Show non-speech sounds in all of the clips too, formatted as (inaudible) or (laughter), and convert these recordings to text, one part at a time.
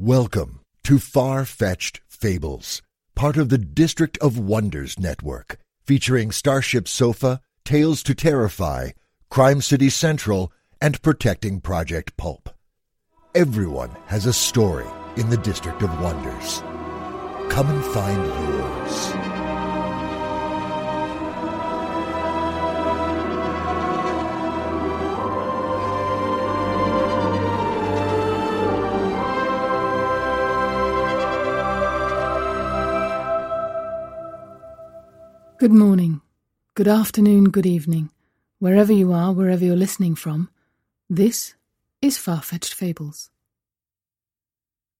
Welcome to Far Fetched Fables, part of the District of Wonders network, featuring Starship Sofa, Tales to Terrify, Crime City Central, and Protecting Project Pulp. Everyone has a story in the District of Wonders. Come and find yours. Good morning, good afternoon, good evening, wherever you are, wherever you're listening from. This is Far-Fetched Fables.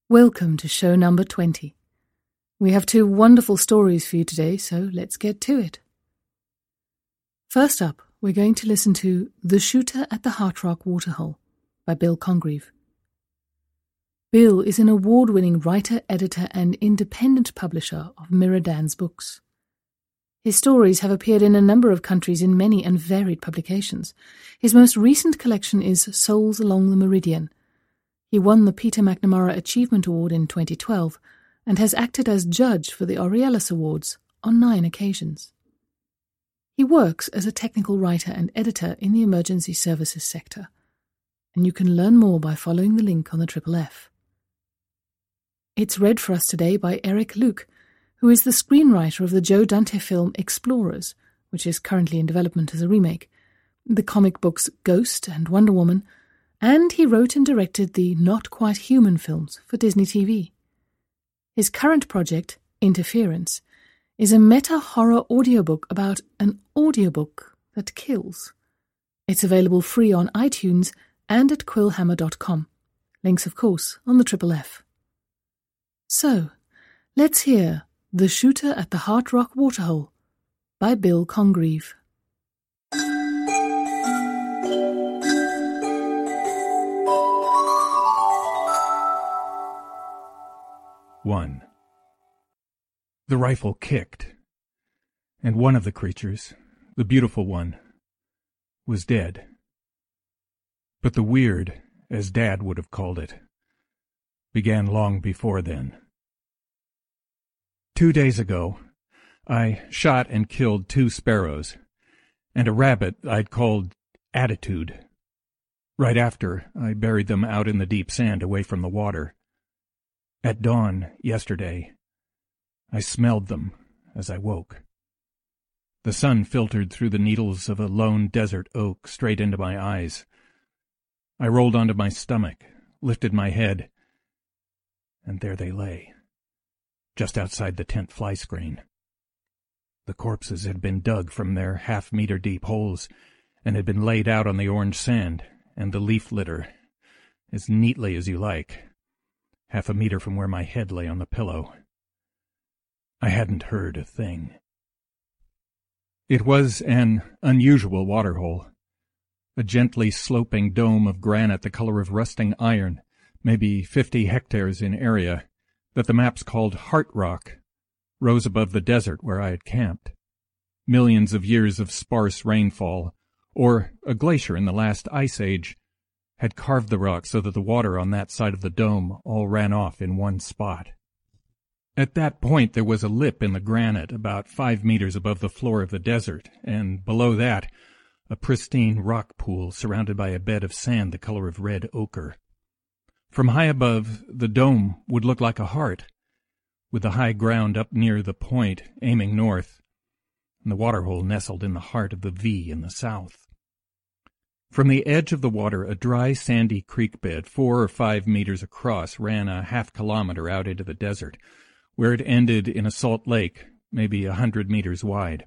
Welcome to show number 20. We have two wonderful stories for you today, so let's get to it. First up, we're going to listen to The Shooter at the Heart Rock Waterhole by Bill Congreve. Bill is an award winning writer, editor, and independent publisher of MirrorDanse books. His stories have appeared in a number of countries in many and varied publications. His most recent collection is Souls Along the Meridian. He won the Peter McNamara Achievement Award in 2012 and has acted as judge for the Aurealis Awards on nine occasions. He works as a technical writer and editor in the emergency services sector, and you can learn more by following the link on the Triple F. It's read for us today by Eric Luke, who is the screenwriter of the Joe Dante film Explorers, which is currently in development as a remake, the comic books Ghost and Wonder Woman, and he wrote and directed the Not Quite Human films for Disney TV. His current project, Interference, is a meta horror audiobook about an audiobook that kills. It's available free on iTunes and at quillhammer.com. Links, of course, on the Triple F. So, let's hear the Shooter at the Heart Rock Waterhole by Bill Congreve. One. The rifle kicked, and one of the creatures, the beautiful one, was dead. But the weird, as Dad would have called it, began long before then. Two days ago, I shot and killed two sparrows, and a rabbit I'd called Attitude. Right after, I buried them out in the deep sand away from the water. At dawn yesterday, I smelled them as I woke. The sun filtered through the needles of a lone desert oak straight into my eyes. I rolled onto my stomach, lifted my head, and there they lay just outside the tent fly screen. The corpses had been dug from their half-meter deep holes and had been laid out on the orange sand and the leaf litter, as neatly as you like, half a meter from where my head lay on the pillow. I hadn't heard a thing. It was an unusual waterhole, a gently sloping dome of granite the color of rusting iron, maybe fifty hectares in area, that the maps called Heart Rock rose above the desert where I had camped. Millions of years of sparse rainfall, or a glacier in the last ice age, had carved the rock so that the water on that side of the dome all ran off in one spot. At that point there was a lip in the granite about five meters above the floor of the desert, and below that, a pristine rock pool surrounded by a bed of sand the color of red ochre. From high above, the dome would look like a heart, with the high ground up near the point aiming north, and the waterhole nestled in the heart of the V in the south. From the edge of the water, a dry, sandy creek bed, four or five meters across, ran a half kilometer out into the desert, where it ended in a salt lake, maybe a hundred meters wide.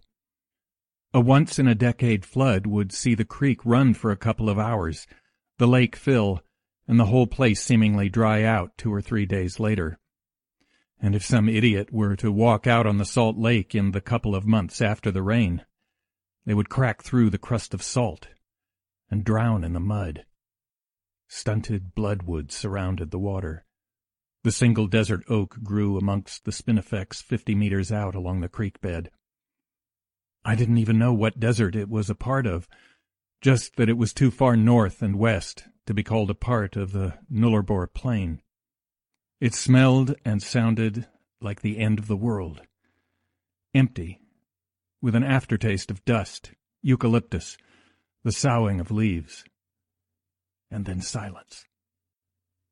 A once in a decade flood would see the creek run for a couple of hours, the lake fill, and the whole place seemingly dry out two or three days later. And if some idiot were to walk out on the salt lake in the couple of months after the rain, they would crack through the crust of salt and drown in the mud. Stunted bloodwoods surrounded the water. The single desert oak grew amongst the spinifex fifty meters out along the creek bed. I didn't even know what desert it was a part of, just that it was too far north and west to be called a part of the Nullarbor Plain. It smelled and sounded like the end of the world. Empty, with an aftertaste of dust, eucalyptus, the soughing of leaves, and then silence.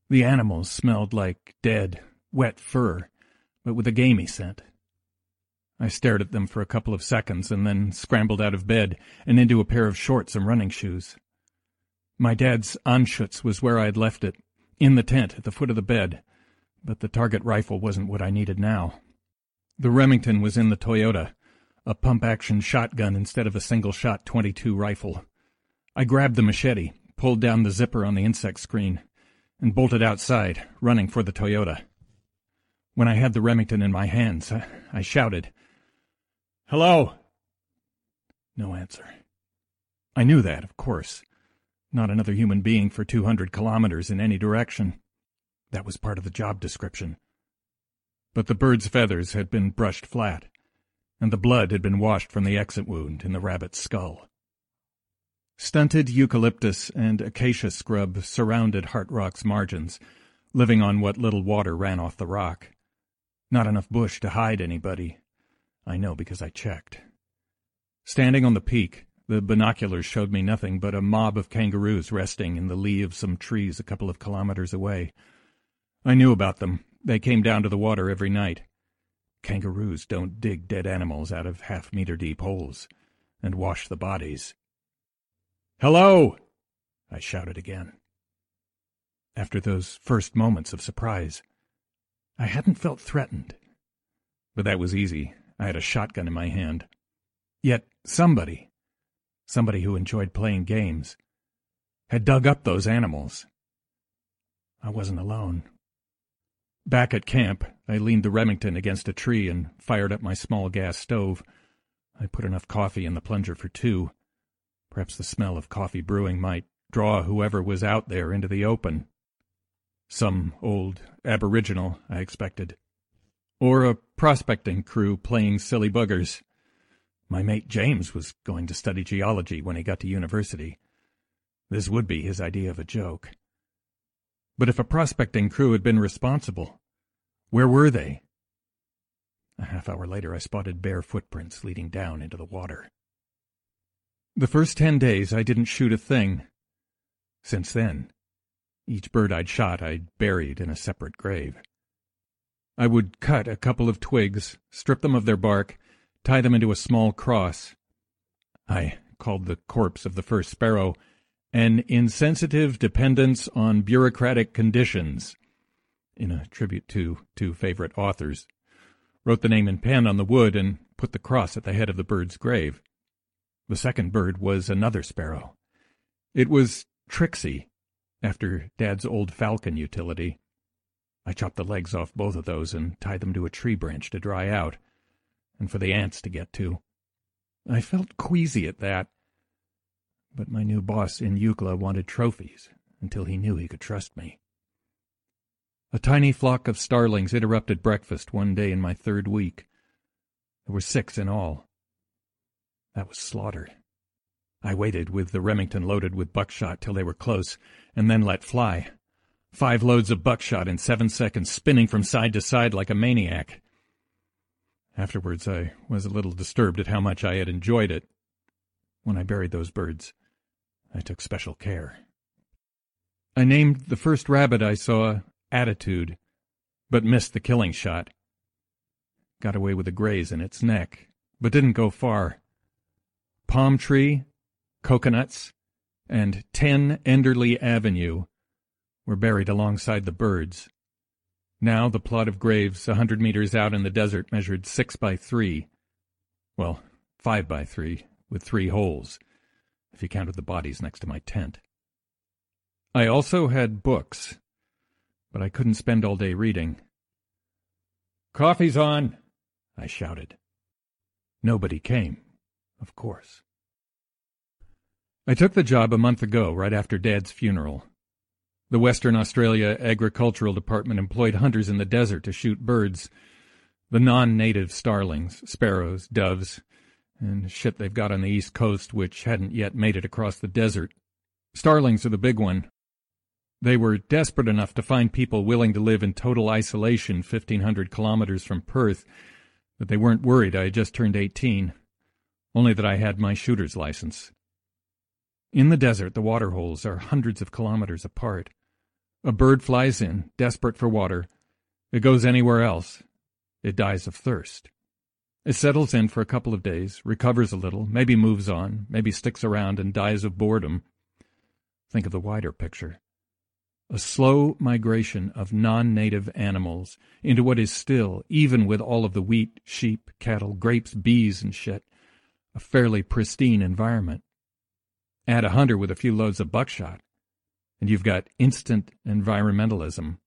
The animals smelled like dead, wet fur, but with a gamey scent. I stared at them for a couple of seconds and then scrambled out of bed and into a pair of shorts and running shoes. My dad's Anschutz was where I had left it, in the tent at the foot of the bed, but the target rifle wasn't what I needed now. The Remington was in the Toyota, a pump-action shotgun instead of a single-shot 22 rifle. I grabbed the machete, pulled down the zipper on the insect screen, and bolted outside, running for the Toyota. When I had the Remington in my hands, I, I shouted, Hello? No answer. I knew that, of course. Not another human being for 200 kilometers in any direction. That was part of the job description. But the bird's feathers had been brushed flat, and the blood had been washed from the exit wound in the rabbit's skull. Stunted eucalyptus and acacia scrub surrounded Heart Rock's margins, living on what little water ran off the rock. Not enough bush to hide anybody. I know because I checked. Standing on the peak, the binoculars showed me nothing but a mob of kangaroos resting in the lee of some trees a couple of kilometers away. I knew about them. They came down to the water every night. Kangaroos don't dig dead animals out of half-meter deep holes and wash the bodies. Hello! I shouted again. After those first moments of surprise, I hadn't felt threatened. But that was easy. I had a shotgun in my hand. Yet somebody, somebody who enjoyed playing games, had dug up those animals. I wasn't alone. Back at camp, I leaned the Remington against a tree and fired up my small gas stove. I put enough coffee in the plunger for two. Perhaps the smell of coffee brewing might draw whoever was out there into the open. Some old aboriginal, I expected. Or a prospecting crew playing silly buggers. My mate James was going to study geology when he got to university. This would be his idea of a joke. But if a prospecting crew had been responsible, where were they? A half hour later, I spotted bare footprints leading down into the water. The first ten days, I didn't shoot a thing. Since then, each bird I'd shot, I'd buried in a separate grave. I would cut a couple of twigs, strip them of their bark, tie them into a small cross. I called the corpse of the first sparrow an insensitive dependence on bureaucratic conditions, in a tribute to two favorite authors. Wrote the name in pen on the wood and put the cross at the head of the bird's grave. The second bird was another sparrow. It was Trixie, after Dad's old falcon utility. I chopped the legs off both of those and tied them to a tree branch to dry out and for the ants to get to. I felt queasy at that. But my new boss in Eucla wanted trophies until he knew he could trust me. A tiny flock of starlings interrupted breakfast one day in my third week. There were six in all. That was slaughter. I waited with the Remington loaded with buckshot till they were close, and then let fly. Five loads of buckshot in seven seconds, spinning from side to side like a maniac. Afterwards, I was a little disturbed at how much I had enjoyed it. When I buried those birds, I took special care. I named the first rabbit I saw Attitude, but missed the killing shot. Got away with a graze in its neck, but didn't go far. Palm Tree, Coconuts, and 10 Enderley Avenue were buried alongside the birds. Now the plot of graves a hundred meters out in the desert measured six by three. Well, five by three, with three holes, if you counted the bodies next to my tent. I also had books, but I couldn't spend all day reading. Coffee's on, I shouted. Nobody came, of course. I took the job a month ago, right after Dad's funeral. The Western Australia Agricultural Department employed hunters in the desert to shoot birds, the non-native starlings, sparrows, doves, and shit they've got on the east coast which hadn't yet made it across the desert. Starlings are the big one. They were desperate enough to find people willing to live in total isolation 1,500 kilometers from Perth that they weren't worried I had just turned 18, only that I had my shooter's license. In the desert, the water holes are hundreds of kilometers apart. A bird flies in, desperate for water. It goes anywhere else. It dies of thirst. It settles in for a couple of days, recovers a little, maybe moves on, maybe sticks around and dies of boredom. Think of the wider picture. A slow migration of non-native animals into what is still, even with all of the wheat, sheep, cattle, grapes, bees, and shit, a fairly pristine environment. Add a hunter with a few loads of buckshot, and you've got instant environmentalism.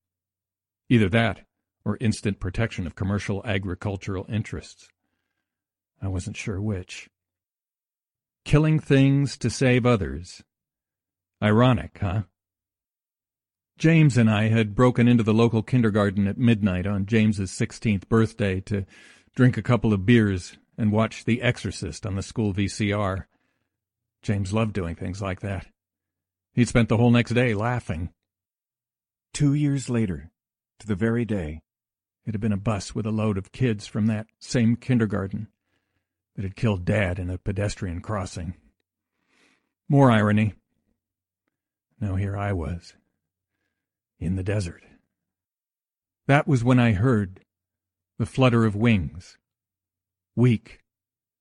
Either that, or instant protection of commercial agricultural interests. I wasn't sure which. Killing things to save others. Ironic, huh? James and I had broken into the local kindergarten at midnight on James's 16th birthday to drink a couple of beers and watch The Exorcist on the school VCR. James loved doing things like that. He'd spent the whole next day laughing. Two years later, to the very day, it had been a bus with a load of kids from that same kindergarten that had killed Dad in a pedestrian crossing. More irony. Now here I was, in the desert. That was when I heard the flutter of wings. Weak,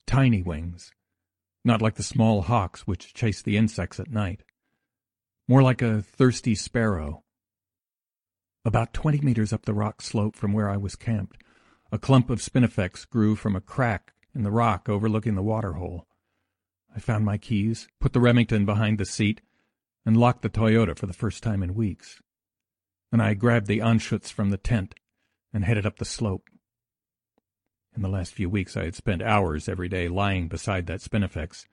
tiny wings not like the small hawks which chase the insects at night. More like a thirsty sparrow. About twenty meters up the rock slope from where I was camped, a clump of spinifex grew from a crack in the rock overlooking the water hole. I found my keys, put the Remington behind the seat, and locked the Toyota for the first time in weeks. Then I grabbed the Anschutz from the tent and headed up the slope. In the last few weeks I had spent hours every day lying beside that spinifex,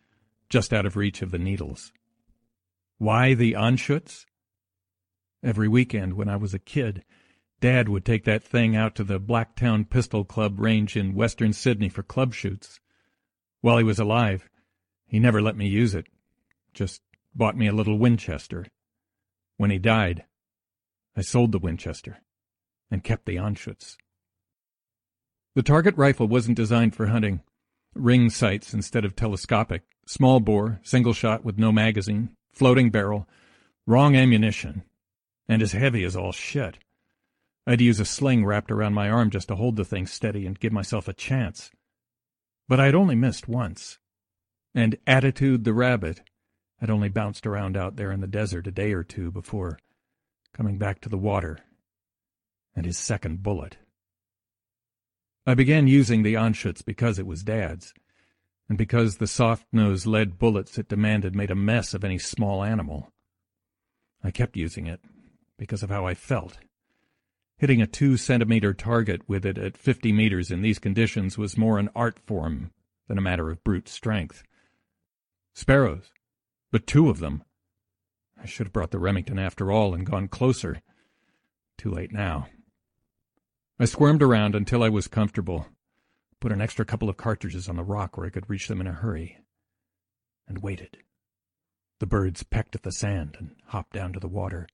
just out of reach of the needles. Why the Anschutz? Every weekend when I was a kid, Dad would take that thing out to the Blacktown Pistol Club range in western Sydney for club shoots. While he was alive, he never let me use it, just bought me a little Winchester. When he died, I sold the Winchester and kept the Anschutz. The target rifle wasn't designed for hunting. Ring sights instead of telescopic, small bore, single shot with no magazine, floating barrel, wrong ammunition, and as heavy as all shit. I'd use a sling wrapped around my arm just to hold the thing steady and give myself a chance. But I'd only missed once. And Attitude the rabbit had only bounced around out there in the desert a day or two before coming back to the water and his second bullet. I began using the Anschutz because it was Dad's, and because the soft-nosed lead bullets it demanded made a mess of any small animal. I kept using it because of how I felt. Hitting a two-centimeter target with it at fifty meters in these conditions was more an art form than a matter of brute strength. Sparrows, but two of them. I should have brought the Remington after all and gone closer. Too late now. I squirmed around until I was comfortable, put an extra couple of cartridges on the rock where I could reach them in a hurry, and waited. The birds pecked at the sand and hopped down to the water.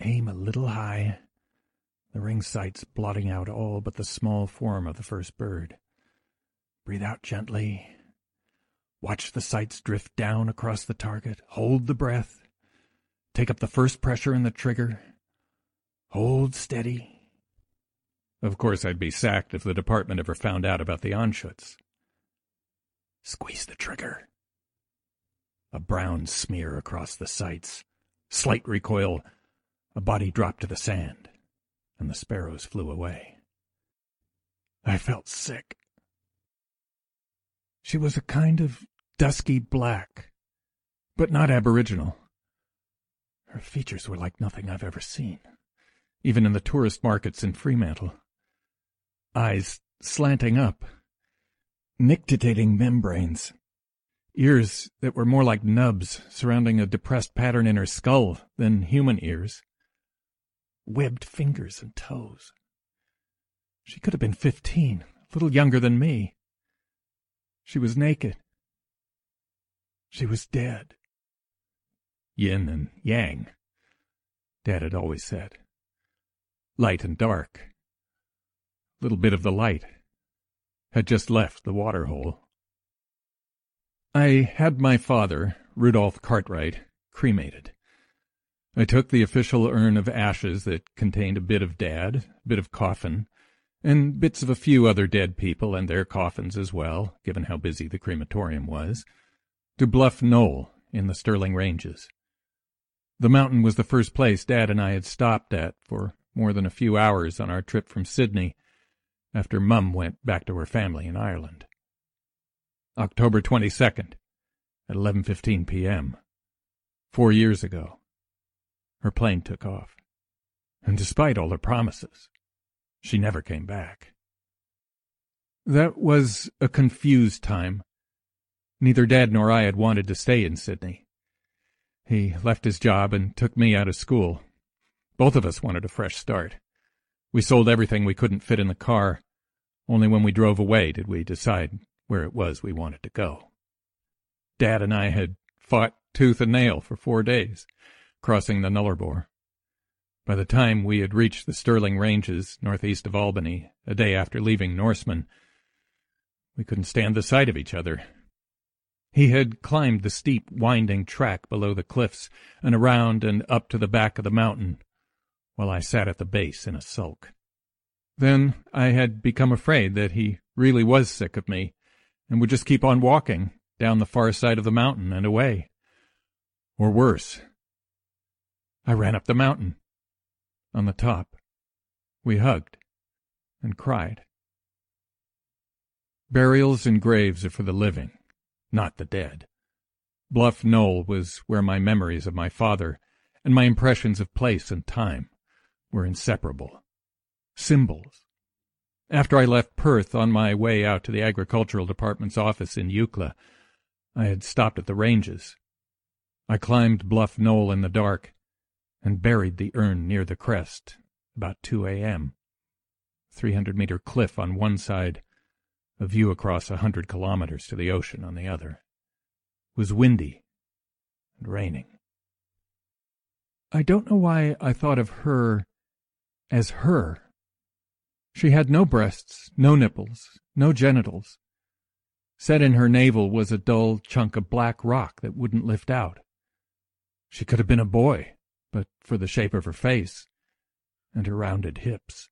Aim a little high, the ring sights blotting out all but the small form of the first bird. Breathe out gently. Watch the sights drift down across the target. Hold the breath. take up the first pressure in the trigger, hold steady. Of course, I'd be sacked if the department ever found out about the Anschutz. Squeeze the trigger. A brown smear across the sights. Slight recoil. A body dropped to the sand, and the sparrows flew away. I felt sick. She was a kind of dusky black, but not aboriginal. Her features were like nothing I've ever seen, even in the tourist markets in Fremantle. Eyes slanting up, nictitating membranes, ears that were more like nubs surrounding a depressed pattern in her skull than human ears, webbed fingers and toes. She could have been fifteen, a little younger than me. She was naked. She was dead. Yin and yang, Dad had always said. Light and dark. Little bit of the light had just left the water hole. I had my father, Rudolph Cartwright, cremated. I took the official urn of ashes that contained a bit of Dad, a bit of coffin, and bits of a few other dead people and their coffins as well, given how busy the crematorium was, to Bluff Knoll in the Stirling Ranges. The mountain was the first place Dad and I had stopped at for more than a few hours on our trip from Sydney after Mum went back to her family in Ireland. October 22nd, at 11.15 p.m. Four years ago. Her plane took off. And despite all her promises, she never came back. That was a confused time. Neither Dad nor I had wanted to stay in Sydney. He left his job and took me out of school. Both of us wanted a fresh start. We sold everything we couldn't fit in the car. Only when we drove away did we decide where it was we wanted to go. Dad and I had fought tooth and nail for four days, crossing the Nullarbor. By the time we had reached the Stirling Ranges, northeast of Albany, a day after leaving Norseman, we couldn't stand the sight of each other. He had climbed the steep, winding track below the cliffs and around and up to the back of the mountain, while I sat at the base in a sulk. Then I had become afraid that he really was sick of me and would just keep on walking down the far side of the mountain and away. Or worse. I ran up the mountain. On the top, we hugged and cried. Burials and graves are for the living, not the dead. Bluff Knoll was where my memories of my father and my impressions of place and time were inseparable. Symbols after I left Perth on my way out to the agricultural department's office in Eucla, I had stopped at the ranges. I climbed Bluff Knoll in the dark and buried the urn near the crest about 2 a.m. 300 meter cliff on one side, a view across a hundred kilometers to the ocean on the other. It was windy and raining. I don't know why I thought of her as her she had no breasts, no nipples, no genitals. Set in her navel was a dull chunk of black rock that wouldn't lift out. She could have been a boy, but for the shape of her face and her rounded hips.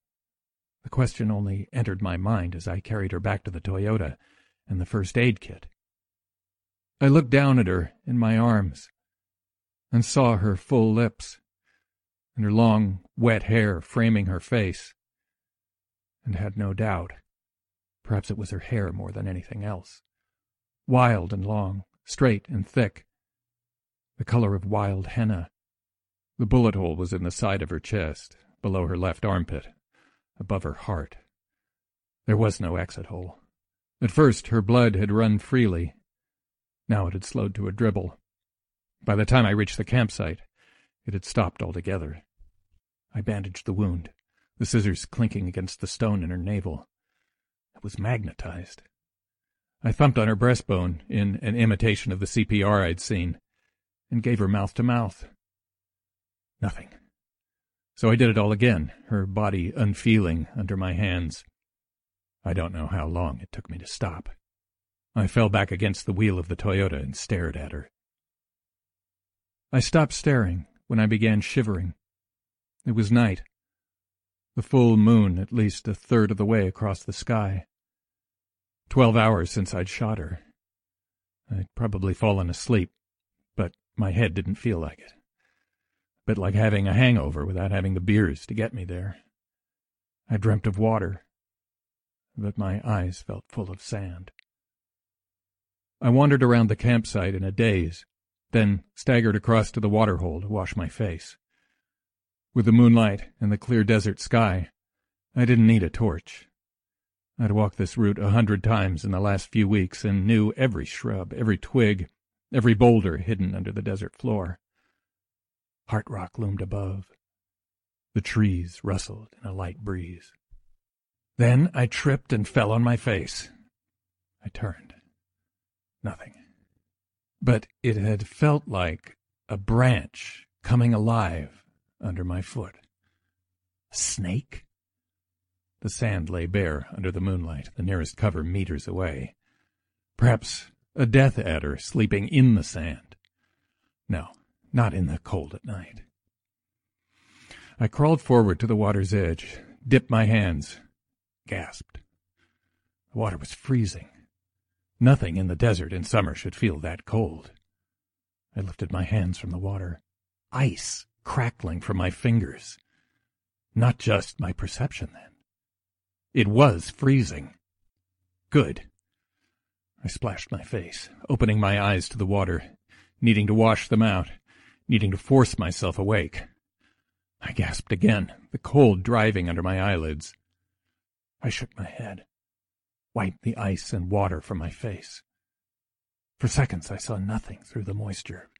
The question only entered my mind as I carried her back to the Toyota and the first aid kit. I looked down at her in my arms and saw her full lips and her long, wet hair framing her face and had no doubt. Perhaps it was her hair more than anything else. Wild and long, straight and thick. The color of wild henna. The bullet hole was in the side of her chest, below her left armpit, above her heart. There was no exit hole. At first, her blood had run freely. Now it had slowed to a dribble. By the time I reached the campsite, it had stopped altogether. I bandaged the wound the scissors clinking against the stone in her navel. It was magnetized. I thumped on her breastbone in an imitation of the CPR I'd seen, and gave her mouth to mouth. Nothing. So I did it all again, her body unfeeling under my hands. I don't know how long it took me to stop. I fell back against the wheel of the Toyota and stared at her. I stopped staring when I began shivering. It was night. The full moon at least a third of the way across the sky. Twelve hours since I'd shot her. I'd probably fallen asleep, but my head didn't feel like it. A bit like having a hangover without having the beers to get me there. I dreamt of water, but my eyes felt full of sand. I wandered around the campsite in a daze, then staggered across to the waterhole to wash my face. With the moonlight and the clear desert sky, I didn't need a torch. I'd walked this route a hundred times in the last few weeks and knew every shrub, every twig, every boulder hidden under the desert floor. Heart rock loomed above. The trees rustled in a light breeze. Then I tripped and fell on my face. I turned. Nothing. But it had felt like a branch coming alive under my foot. A snake? The sand lay bare under the moonlight, the nearest cover meters away. Perhaps a death adder sleeping in the sand. No, not in the cold at night. I crawled forward to the water's edge, dipped my hands, gasped. The water was freezing. Nothing in the desert in summer should feel that cold. I lifted my hands from the water. Ice crackling from my fingers. Not just my perception, then. It was freezing. Good. I splashed my face, opening my eyes to the water, needing to wash them out, needing to force myself awake. I gasped again, the cold driving under my eyelids. I shook my head wiped the ice and water from my face. For seconds I saw nothing through the moisture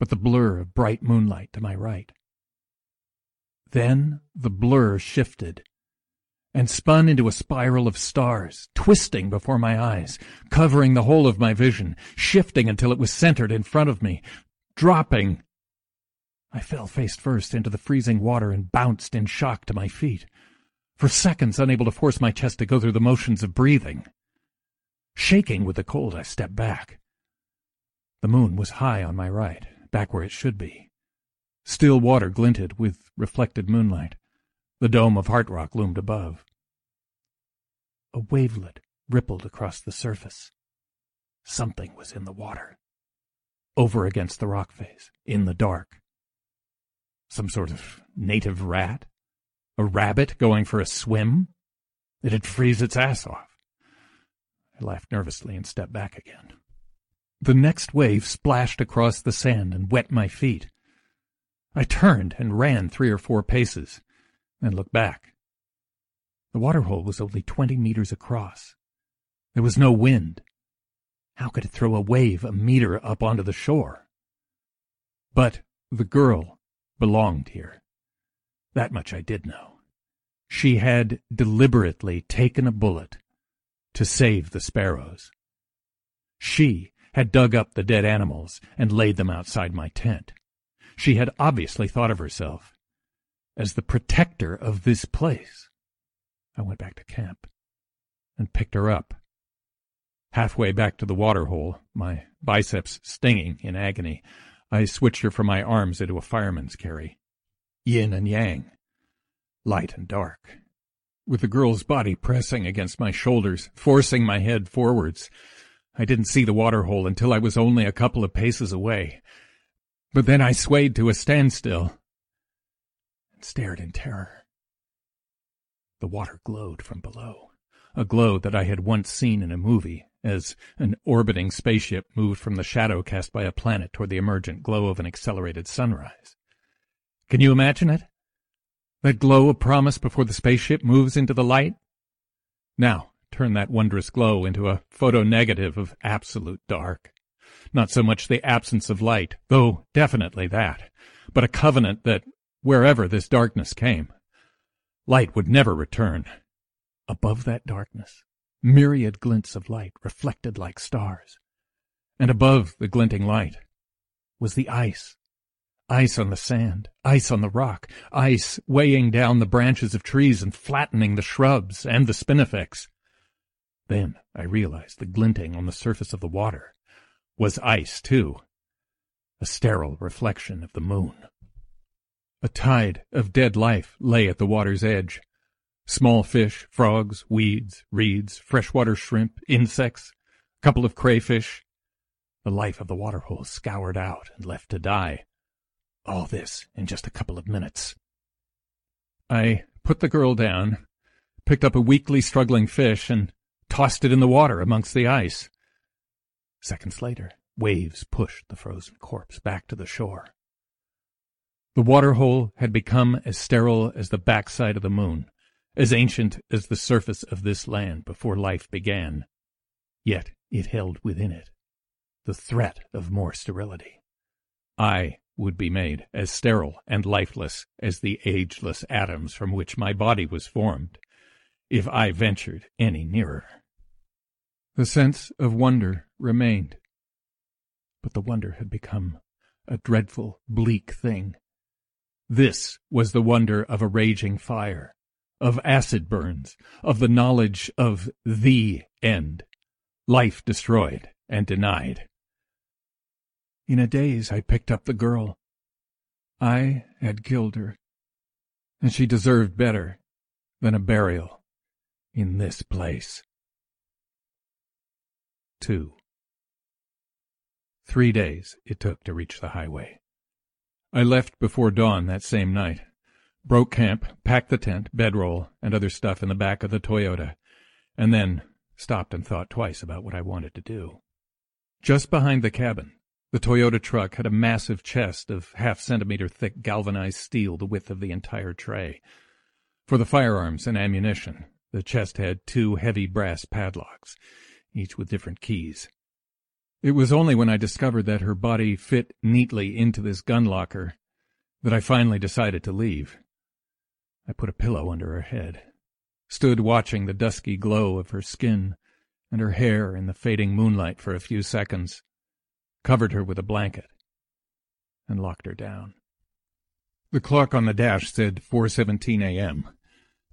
but the blur of bright moonlight to my right. Then the blur shifted and spun into a spiral of stars, twisting before my eyes, covering the whole of my vision, shifting until it was centered in front of me, dropping. I fell face first into the freezing water and bounced in shock to my feet for seconds unable to force my chest to go through the motions of breathing. Shaking with the cold, I stepped back. The moon was high on my right, back where it should be. Still water glinted with reflected moonlight. The dome of Heart Rock loomed above. A wavelet rippled across the surface. Something was in the water. Over against the rock face, in the dark. Some sort of native rat? A rabbit going for a swim? It'd freeze its ass off. I laughed nervously and stepped back again. The next wave splashed across the sand and wet my feet. I turned and ran three or four paces, and looked back. The waterhole was only twenty meters across. There was no wind. How could it throw a wave a meter up onto the shore? But the girl belonged here. That much I did know. She had deliberately taken a bullet to save the sparrows. She had dug up the dead animals and laid them outside my tent. She had obviously thought of herself as the protector of this place. I went back to camp and picked her up. Halfway back to the water hole, my biceps stinging in agony, I switched her from my arms into a fireman's carry yin and yang, light and dark. With the girl's body pressing against my shoulders, forcing my head forwards, I didn't see the water hole until I was only a couple of paces away. But then I swayed to a standstill and stared in terror. The water glowed from below, a glow that I had once seen in a movie as an orbiting spaceship moved from the shadow cast by a planet toward the emergent glow of an accelerated sunrise. Can you imagine it? That glow of promise before the spaceship moves into the light? Now, turn that wondrous glow into a photo negative of absolute dark. Not so much the absence of light, though definitely that, but a covenant that wherever this darkness came, light would never return. Above that darkness, myriad glints of light reflected like stars. And above the glinting light was the ice Ice on the sand, ice on the rock, ice weighing down the branches of trees and flattening the shrubs and the spinifex. Then I realized the glinting on the surface of the water was ice, too, a sterile reflection of the moon. A tide of dead life lay at the water's edge. Small fish, frogs, weeds, reeds, freshwater shrimp, insects, a couple of crayfish. The life of the waterhole scoured out and left to die. All this in just a couple of minutes. I put the girl down, picked up a weakly struggling fish, and tossed it in the water amongst the ice. Seconds later, waves pushed the frozen corpse back to the shore. The waterhole had become as sterile as the backside of the moon, as ancient as the surface of this land before life began. Yet it held within it the threat of more sterility. I would be made as sterile and lifeless as the ageless atoms from which my body was formed, if I ventured any nearer. The sense of wonder remained, but the wonder had become a dreadful, bleak thing. This was the wonder of a raging fire, of acid burns, of the knowledge of the end, life destroyed and denied. In a daze I picked up the girl. I had killed her, and she deserved better than a burial in this place. 2. Three days it took to reach the highway. I left before dawn that same night, broke camp, packed the tent, bedroll, and other stuff in the back of the Toyota, and then stopped and thought twice about what I wanted to do. Just behind the cabin, the Toyota truck had a massive chest of half centimeter thick galvanized steel the width of the entire tray. For the firearms and ammunition, the chest had two heavy brass padlocks, each with different keys. It was only when I discovered that her body fit neatly into this gun locker that I finally decided to leave. I put a pillow under her head, stood watching the dusky glow of her skin and her hair in the fading moonlight for a few seconds, covered her with a blanket, and locked her down. The clock on the dash said 4:17 a.m.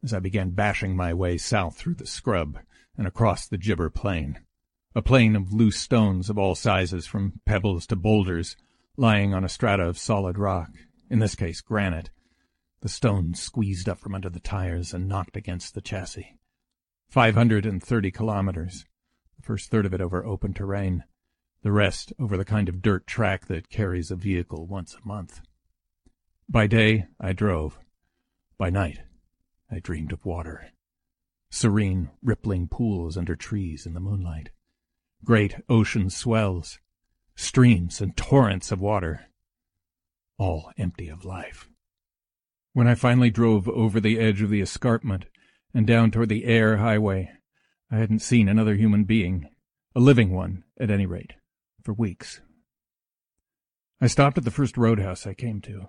as I began bashing my way south through the scrub and across the Gibber Plain, a plain of loose stones of all sizes from pebbles to boulders lying on a strata of solid rock, in this case granite. The stones squeezed up from under the tires and knocked against the chassis. Five hundred and thirty kilometers, the first third of it over open terrain, the rest over the kind of dirt track that carries a vehicle once a month. By day, I drove. By night, I dreamed of water. Serene, rippling pools under trees in the moonlight. Great ocean swells. Streams and torrents of water. All empty of life. When I finally drove over the edge of the escarpment and down toward the Eyre Highway, I hadn't seen another human being, a living one, at any rate for weeks. I stopped at the first roadhouse I came to,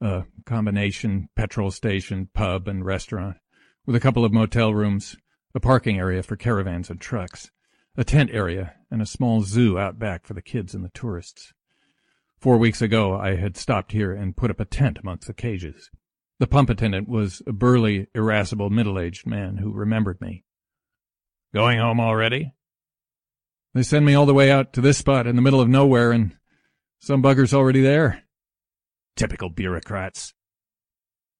a combination petrol station, pub, and restaurant, with a couple of motel rooms, a parking area for caravans and trucks, a tent area, and a small zoo out back for the kids and the tourists. Four weeks ago, I had stopped here and put up a tent amongst the cages. The pump attendant was a burly, irascible, middle-aged man who remembered me. Going home already? They send me all the way out to this spot in the middle of nowhere, and some bugger's already there. Typical bureaucrats.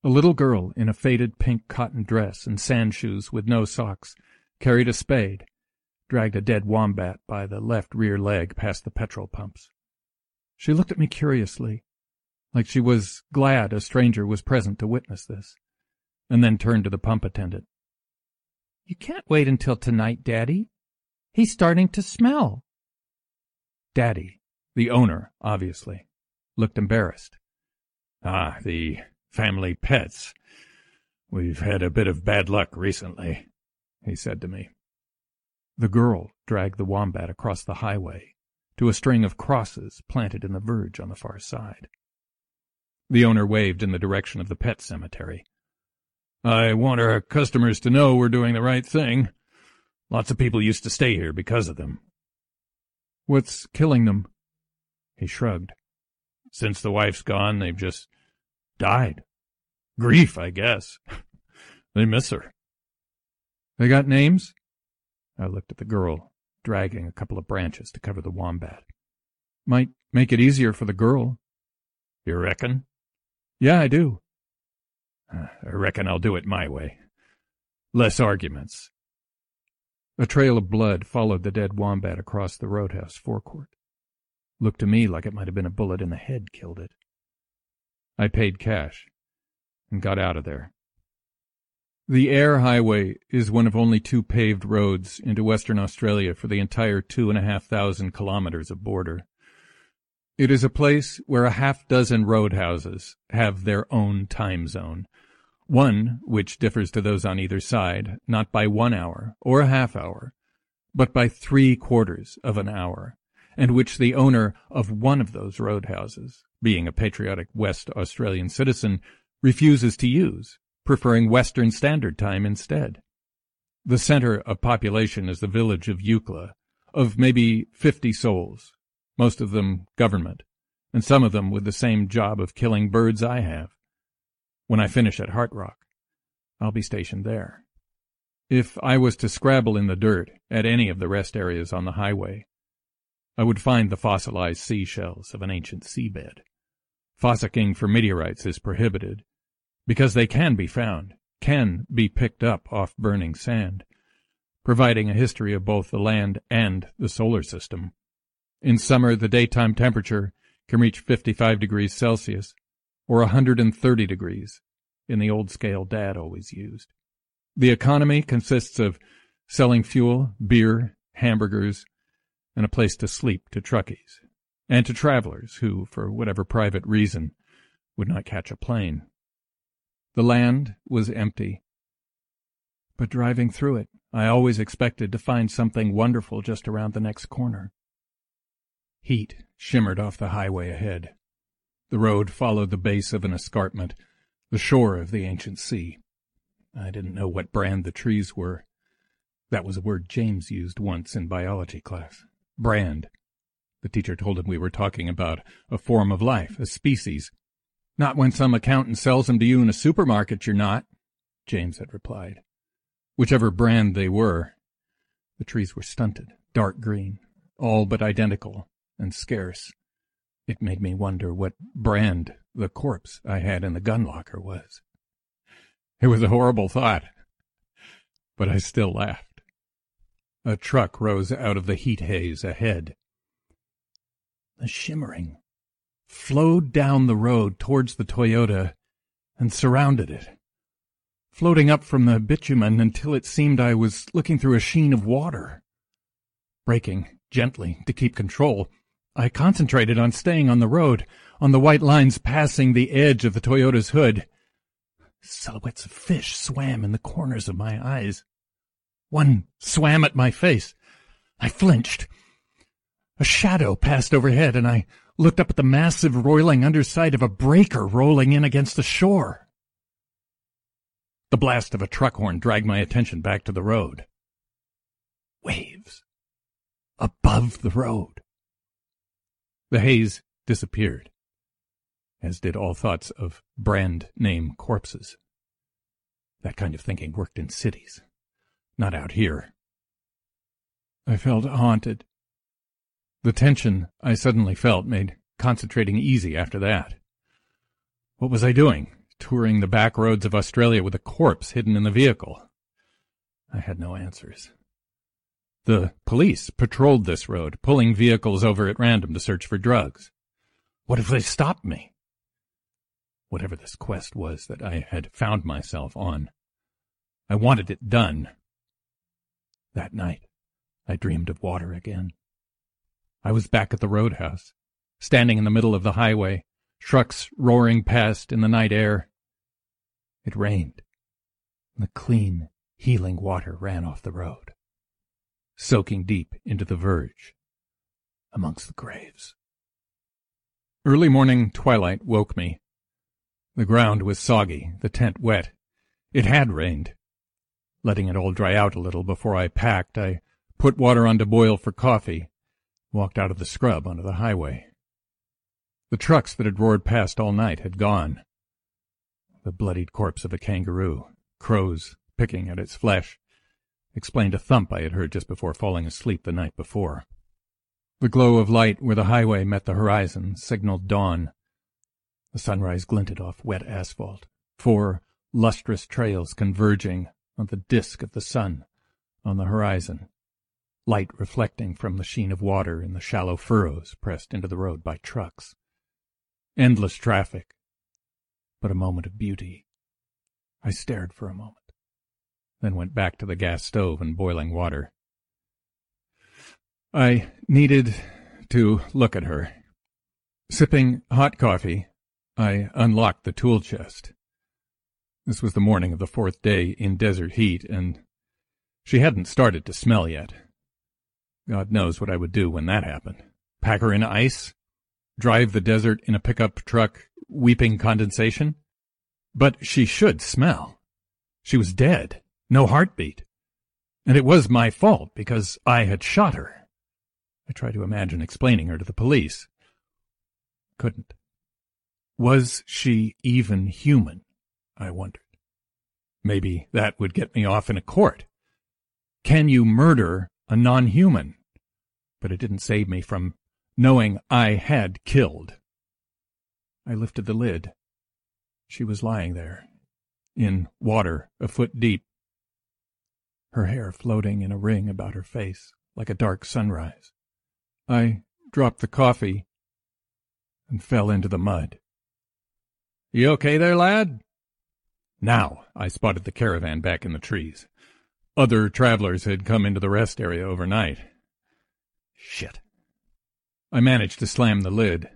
A little girl in a faded pink cotton dress and sand shoes with no socks carried a spade, dragged a dead wombat by the left rear leg past the petrol pumps. She looked at me curiously, like she was glad a stranger was present to witness this, and then turned to the pump attendant. You can't wait until tonight, Daddy. He's starting to smell. Daddy, the owner, obviously, looked embarrassed. Ah, the family pets. We've had a bit of bad luck recently, he said to me. The girl dragged the wombat across the highway to a string of crosses planted in the verge on the far side. The owner waved in the direction of the pet cemetery. I want our customers to know we're doing the right thing. Lots of people used to stay here because of them. What's killing them? He shrugged. Since the wife's gone, they've just died. Grief, I guess. (laughs) they miss her. They got names? I looked at the girl, dragging a couple of branches to cover the wombat. Might make it easier for the girl. You reckon? Yeah, I do. Uh, I reckon I'll do it my way. Less arguments. A trail of blood followed the dead wombat across the roadhouse forecourt. Looked to me like it might have been a bullet in the head killed it. I paid cash and got out of there. The Eyre Highway is one of only two paved roads into Western Australia for the entire two and a half thousand kilometers of border. It is a place where a half dozen roadhouses have their own time zone, one which differs to those on either side, not by one hour or a half hour, but by three quarters of an hour, and which the owner of one of those roadhouses, being a patriotic West Australian citizen, refuses to use, preferring Western Standard Time instead. The center of population is the village of Eucla, of maybe fifty souls, most of them government, and some of them with the same job of killing birds I have. When I finish at Heart Rock, I'll be stationed there. If I was to scrabble in the dirt at any of the rest areas on the highway, I would find the fossilized seashells of an ancient seabed. Fossicking for meteorites is prohibited, because they can be found, can be picked up off burning sand, providing a history of both the land and the solar system. In summer, the daytime temperature can reach 55 degrees Celsius, or 130 degrees in the old scale Dad always used. The economy consists of selling fuel, beer, hamburgers, and a place to sleep to truckies, and to travelers who, for whatever private reason, would not catch a plane. The land was empty. But driving through it, I always expected to find something wonderful just around the next corner. Heat shimmered off the highway ahead. The road followed the base of an escarpment, the shore of the ancient sea. I didn't know what brand the trees were. That was a word James used once in biology class. Brand. The teacher told him we were talking about a form of life, a species. Not when some accountant sells them to you in a supermarket, you're not, James had replied. Whichever brand they were, the trees were stunted, dark green, all but identical, and scarce. It made me wonder what brand the corpse I had in the gun locker was. It was a horrible thought, but I still laughed. A truck rose out of the heat haze ahead. The shimmering flowed down the road towards the Toyota and surrounded it, floating up from the bitumen until it seemed I was looking through a sheen of water. Braking gently to keep control, I concentrated on staying on the road, on the white lines passing the edge of the Toyota's hood. Silhouettes of fish swam in the corners of my eyes. One swam at my face. I flinched. A shadow passed overhead, and I looked up at the massive roiling underside of a breaker rolling in against the shore. The blast of a truck horn dragged my attention back to the road. Waves. Above the road. The haze disappeared, as did all thoughts of brand name corpses. That kind of thinking worked in cities, not out here. I felt haunted. The tension I suddenly felt made concentrating easy after that. What was I doing, touring the back roads of Australia with a corpse hidden in the vehicle? I had no answers. The police patrolled this road, pulling vehicles over at random to search for drugs. What if they stopped me? Whatever this quest was that I had found myself on, I wanted it done. That night, I dreamed of water again. I was back at the roadhouse, standing in the middle of the highway, trucks roaring past in the night air. It rained. The clean, healing water ran off the road soaking deep into the verge, amongst the graves. Early morning twilight woke me. The ground was soggy, the tent wet. It had rained. Letting it all dry out a little before I packed, I put water on to boil for coffee, walked out of the scrub onto the highway. The trucks that had roared past all night had gone. The bloodied corpse of a kangaroo, crows picking at its flesh, explained a thump I had heard just before falling asleep the night before. The glow of light where the highway met the horizon signaled dawn. The sunrise glinted off wet asphalt, four lustrous trails converging on the disk of the sun on the horizon, light reflecting from the sheen of water in the shallow furrows pressed into the road by trucks. Endless traffic, but a moment of beauty. I stared for a moment, then went back to the gas stove and boiling water. I needed to look at her. Sipping hot coffee, I unlocked the tool chest. This was the morning of the fourth day in desert heat, and she hadn't started to smell yet. God knows what I would do when that happened. Pack her in ice? Drive the desert in a pickup truck, weeping condensation? But she should smell. She was dead, no heartbeat. And it was my fault because I had shot her. I tried to imagine explaining her to the police. Couldn't. Was she even human? I wondered. Maybe that would get me off in a court. Can you murder a non-human? But it didn't save me from knowing I had killed. I lifted the lid. She was lying there, in water a foot deep, her hair floating in a ring about her face like a dark sunrise. I dropped the coffee and fell into the mud. You okay there, lad? Now I spotted the caravan back in the trees. Other travelers had come into the rest area overnight. Shit. I managed to slam the lid.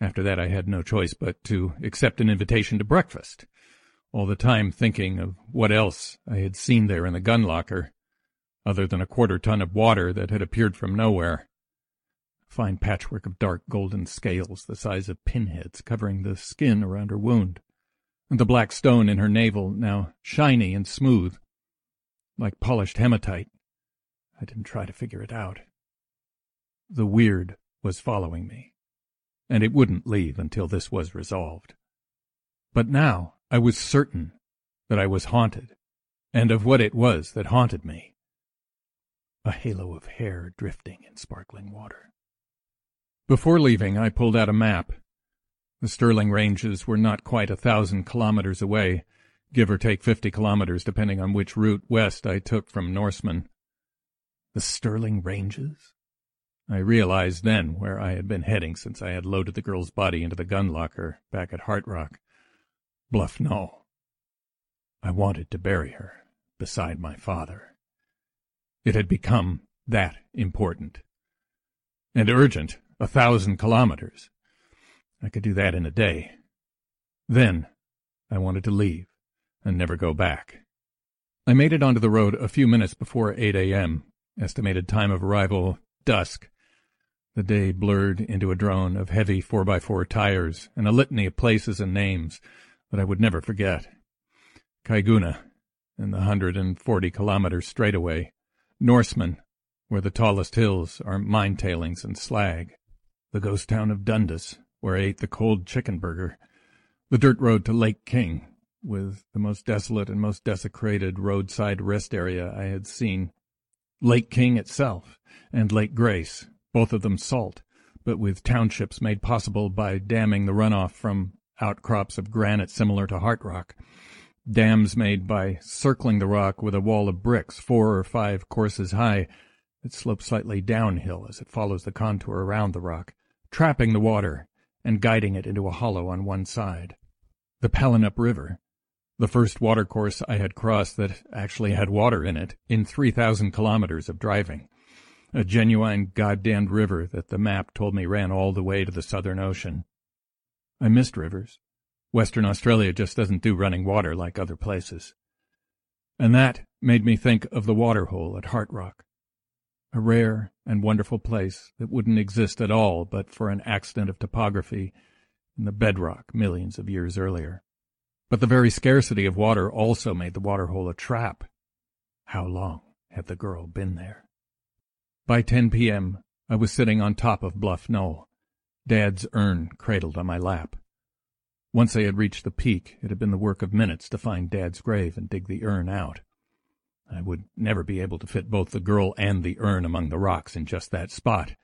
After that I had no choice but to accept an invitation to breakfast, all the time thinking of what else I had seen there in the gun locker, other than a quarter ton of water that had appeared from nowhere. A fine patchwork of dark golden scales the size of pinheads covering the skin around her wound and the black stone in her navel now shiny and smooth, like polished hematite. I didn't try to figure it out. The weird was following me, and it wouldn't leave until this was resolved. But now I was certain that I was haunted, and of what it was that haunted me. A halo of hair drifting in sparkling water. Before leaving, I pulled out a map the Stirling Ranges were not quite a thousand kilometers away, give or take fifty kilometers depending on which route west I took from Norseman. The Stirling Ranges? I realized then where I had been heading since I had loaded the girl's body into the gun locker back at Heart Rock. Bluff Knoll. I wanted to bury her beside my father. It had become that important. And urgent, a thousand kilometers. I could do that in a day. Then I wanted to leave and never go back. I made it onto the road a few minutes before 8 a.m., estimated time of arrival dusk. The day blurred into a drone of heavy 4x4 tires and a litany of places and names that I would never forget. Caiguna, in the 140 kilometers straightaway. Norseman, where the tallest hills are mine tailings and slag. The ghost town of Dundas, where I ate the cold chicken burger, the dirt road to Lake King, with the most desolate and most desecrated roadside rest area I had seen, Lake King itself, and Lake Grace, both of them salt, but with townships made possible by damming the runoff from outcrops of granite similar to Heart Rock, dams made by circling the rock with a wall of bricks four or five courses high that slopes slightly downhill as it follows the contour around the rock, trapping the water and guiding it into a hollow on one side. The Palinup River, the first watercourse I had crossed that actually had water in it in 3,000 kilometers of driving. A genuine goddamned river that the map told me ran all the way to the Southern Ocean. I missed rivers. Western Australia just doesn't do running water like other places. And that made me think of the waterhole at Heart Rock a rare and wonderful place that wouldn't exist at all but for an accident of topography in the bedrock millions of years earlier. But the very scarcity of water also made the waterhole a trap. How long had the girl been there? By 10 p.m., I was sitting on top of Bluff Knoll, Dad's urn cradled on my lap. Once I had reached the peak, it had been the work of minutes to find Dad's grave and dig the urn out. I would never be able to fit both the girl and the urn among the rocks in just that spot.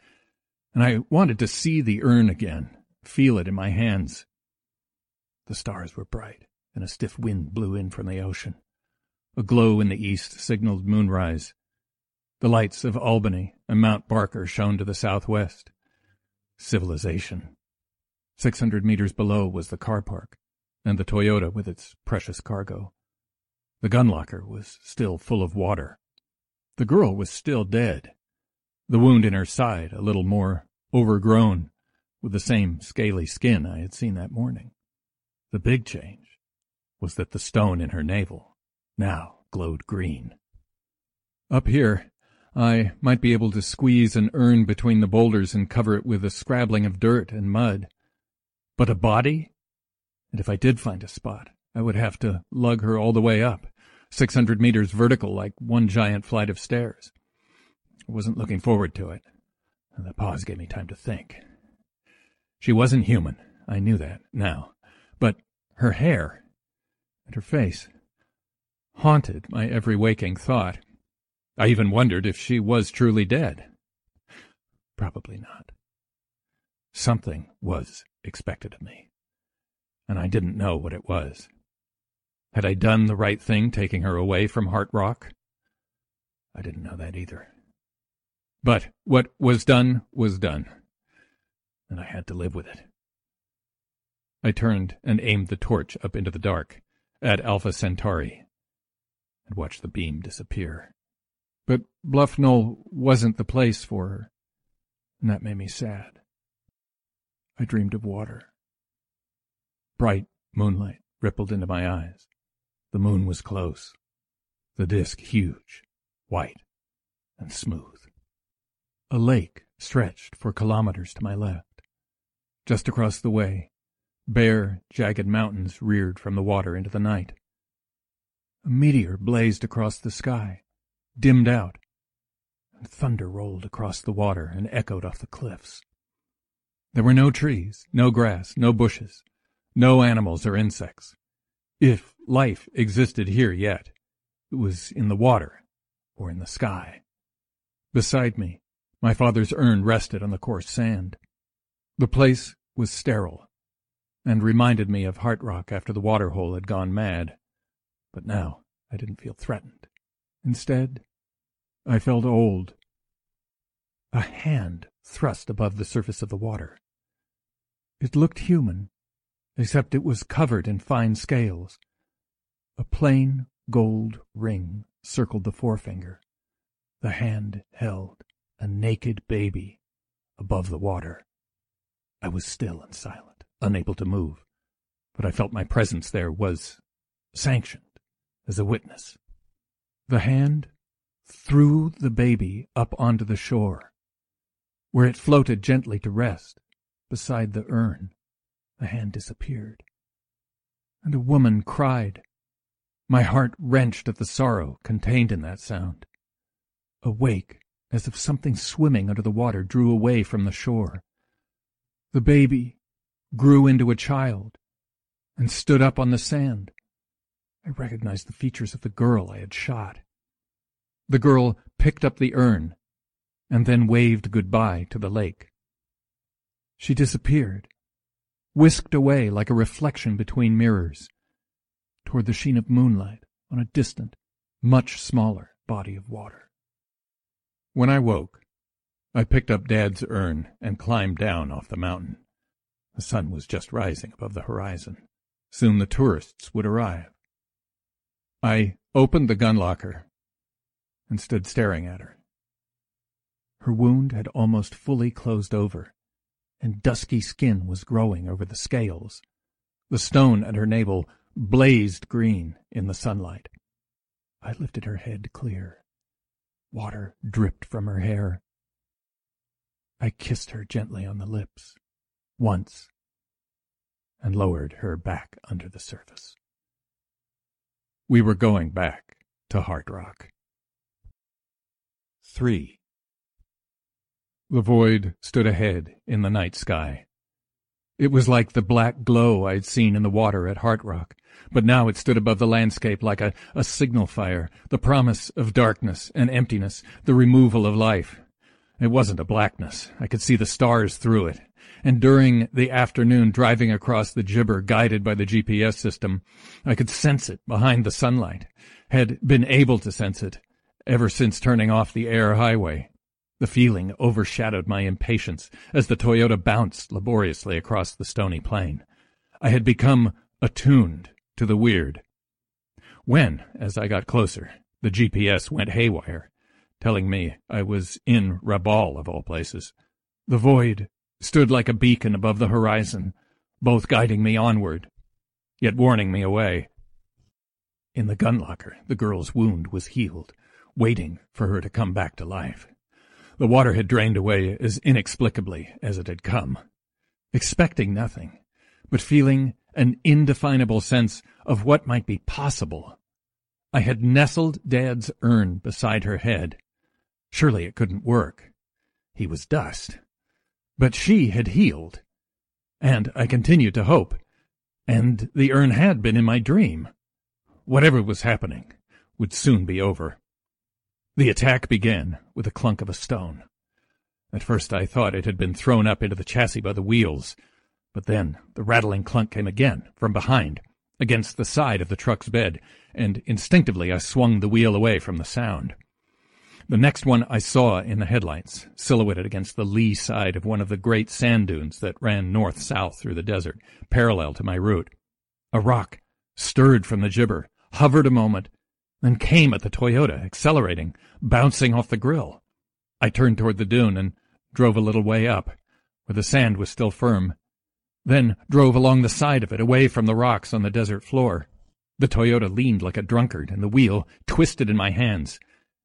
And I wanted to see the urn again, feel it in my hands. The stars were bright, and a stiff wind blew in from the ocean. A glow in the east signaled moonrise. The lights of Albany and Mount Barker shone to the southwest. Civilization. Six hundred meters below was the car park, and the Toyota with its precious cargo. The gun locker was still full of water. The girl was still dead. The wound in her side a little more overgrown, with the same scaly skin I had seen that morning. The big change was that the stone in her navel now glowed green. Up here, I might be able to squeeze an urn between the boulders and cover it with a scrabbling of dirt and mud. But a body? And if I did find a spot, I would have to lug her all the way up, six hundred meters vertical like one giant flight of stairs. I wasn't looking forward to it. and The pause gave me time to think. She wasn't human. I knew that now. But her hair and her face haunted my every waking thought. I even wondered if she was truly dead. Probably not. Something was expected of me, and I didn't know what it was. Had I done the right thing taking her away from Heart Rock? I didn't know that either. But what was done was done, and I had to live with it. I turned and aimed the torch up into the dark at Alpha Centauri and watched the beam disappear. But Bluff Knoll wasn't the place for her, and that made me sad. I dreamed of water. Bright moonlight rippled into my eyes. The moon was close, the disk huge, white, and smooth. A lake stretched for kilometers to my left. Just across the way, bare, jagged mountains reared from the water into the night. A meteor blazed across the sky, dimmed out, and thunder rolled across the water and echoed off the cliffs. There were no trees, no grass, no bushes, no animals or insects. If life existed here yet, it was in the water or in the sky. Beside me, my father's urn rested on the coarse sand. The place was sterile, and reminded me of Heart Rock after the water hole had gone mad. But now I didn't feel threatened. Instead, I felt old. A hand thrust above the surface of the water. It looked human, except it was covered in fine scales. A plain gold ring circled the forefinger. The hand held a naked baby above the water. I was still and silent, unable to move, but I felt my presence there was sanctioned as a witness. The hand threw the baby up onto the shore, where it floated gently to rest beside the urn. The hand disappeared, and a woman cried. My heart wrenched at the sorrow contained in that sound. Awake, as if something swimming under the water drew away from the shore. The baby grew into a child and stood up on the sand. I recognized the features of the girl I had shot. The girl picked up the urn and then waved goodbye to the lake. She disappeared, whisked away like a reflection between mirrors, toward the sheen of moonlight on a distant, much smaller body of water. When I woke, I picked up Dad's urn and climbed down off the mountain. The sun was just rising above the horizon. Soon the tourists would arrive. I opened the gun locker and stood staring at her. Her wound had almost fully closed over, and dusky skin was growing over the scales. The stone at her navel blazed green in the sunlight. I lifted her head clear Water dripped from her hair. I kissed her gently on the lips, once, and lowered her back under the surface. We were going back to Heart Rock. 3. The void stood ahead in the night sky. It was like the black glow I'd seen in the water at Heart Rock, but now it stood above the landscape like a, a signal fire, the promise of darkness and emptiness, the removal of life. It wasn't a blackness. I could see the stars through it. and during the afternoon driving across the gibber guided by the GPS system, I could sense it behind the sunlight, had been able to sense it ever since turning off the Eyre Highway. The feeling overshadowed my impatience as the Toyota bounced laboriously across the stony plain. I had become attuned to the weird. When, as I got closer, the GPS went haywire, telling me I was in Rabaul, of all places. The void stood like a beacon above the horizon, both guiding me onward, yet warning me away. In the gun locker, the girl's wound was healed, waiting for her to come back to life. The water had drained away as inexplicably as it had come. Expecting nothing, but feeling an indefinable sense of what might be possible. I had nestled Dad's urn beside her head. Surely it couldn't work. He was dust. But she had healed. And I continued to hope. And the urn had been in my dream. Whatever was happening would soon be over. The attack began with a clunk of a stone. At first I thought it had been thrown up into the chassis by the wheels, but then the rattling clunk came again, from behind, against the side of the truck's bed, and instinctively I swung the wheel away from the sound. The next one I saw in the headlights, silhouetted against the lee side of one of the great sand dunes that ran north-south through the desert, parallel to my route. A rock stirred from the gibber, hovered a moment, then came at the Toyota, accelerating, bouncing off the grill. I turned toward the dune and drove a little way up, where the sand was still firm, then drove along the side of it, away from the rocks on the desert floor. The Toyota leaned like a drunkard, and the wheel twisted in my hands.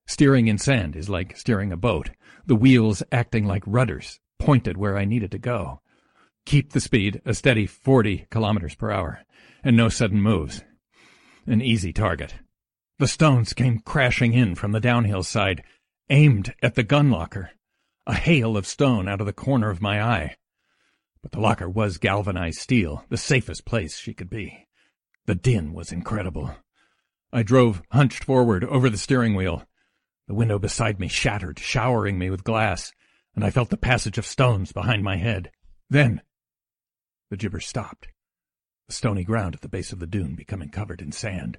Steering in sand is like steering a boat, the wheels acting like rudders, pointed where I needed to go. Keep the speed a steady 40 kilometers per hour, and no sudden moves. An easy target. The stones came crashing in from the downhill side, aimed at the gun locker. A hail of stone out of the corner of my eye. But the locker was galvanized steel, the safest place she could be. The din was incredible. I drove hunched forward over the steering wheel, the window beside me shattered, showering me with glass, and I felt the passage of stones behind my head. Then the gibber stopped, the stony ground at the base of the dune becoming covered in sand.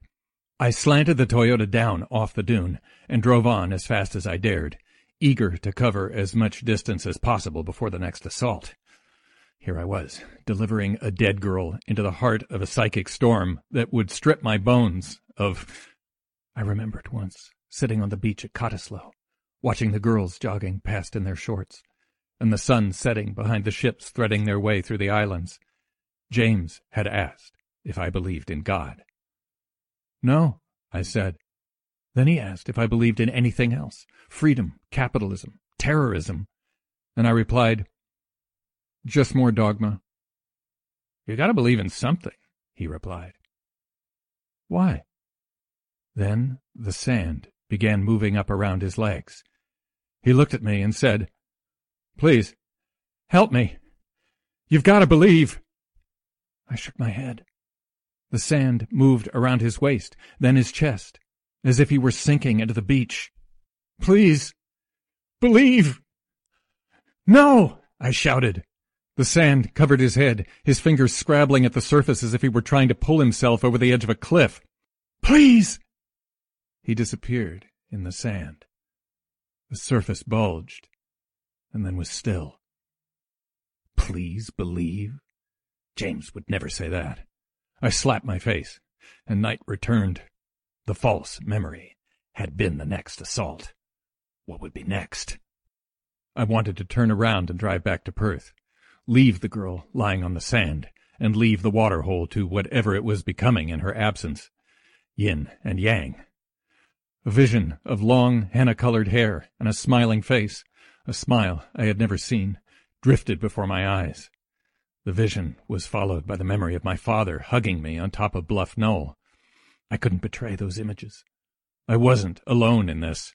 I slanted the Toyota down off the dune and drove on as fast as I dared, eager to cover as much distance as possible before the next assault. Here I was, delivering a dead girl into the heart of a psychic storm that would strip my bones of. I remembered once sitting on the beach at Cottesloe, watching the girls jogging past in their shorts, and the sun setting behind the ships threading their way through the islands. James had asked if I believed in God. No, I said. Then he asked if I believed in anything else freedom, capitalism, terrorism. And I replied, Just more dogma. You gotta believe in something, he replied. Why? Then the sand began moving up around his legs. He looked at me and said, Please, help me. You've got to believe. I shook my head. The sand moved around his waist, then his chest, as if he were sinking into the beach. Please, believe. No, I shouted. The sand covered his head, his fingers scrabbling at the surface as if he were trying to pull himself over the edge of a cliff. Please, he disappeared in the sand. The surface bulged, and then was still. Please believe? James would never say that. I slapped my face, and night returned. The false memory had been the next assault. What would be next? I wanted to turn around and drive back to Perth, leave the girl lying on the sand, and leave the water hole to whatever it was becoming in her absence. Yin and Yang a vision of long, henna-colored hair and a smiling face, a smile I had never seen, drifted before my eyes. The vision was followed by the memory of my father hugging me on top of Bluff Knoll. I couldn't betray those images. I wasn't alone in this.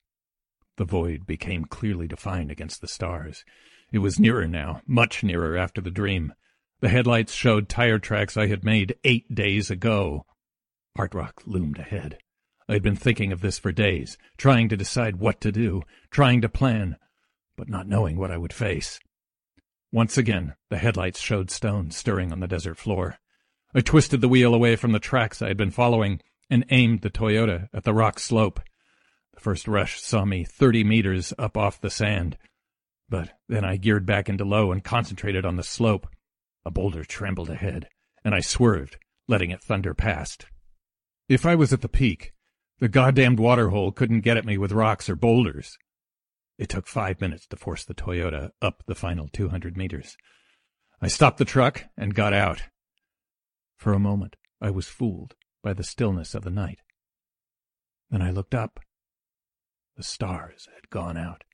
The void became clearly defined against the stars. It was nearer now, much nearer after the dream. The headlights showed tire tracks I had made eight days ago. Heart Rock loomed ahead. I had been thinking of this for days, trying to decide what to do, trying to plan, but not knowing what I would face. Once again, the headlights showed stones stirring on the desert floor. I twisted the wheel away from the tracks I had been following and aimed the Toyota at the rock slope. The first rush saw me thirty meters up off the sand, but then I geared back into low and concentrated on the slope. A boulder trembled ahead, and I swerved, letting it thunder past. If I was at the peak, the goddamned waterhole couldn't get at me with rocks or boulders. It took five minutes to force the Toyota up the final 200 meters. I stopped the truck and got out. For a moment, I was fooled by the stillness of the night. Then I looked up. The stars had gone out.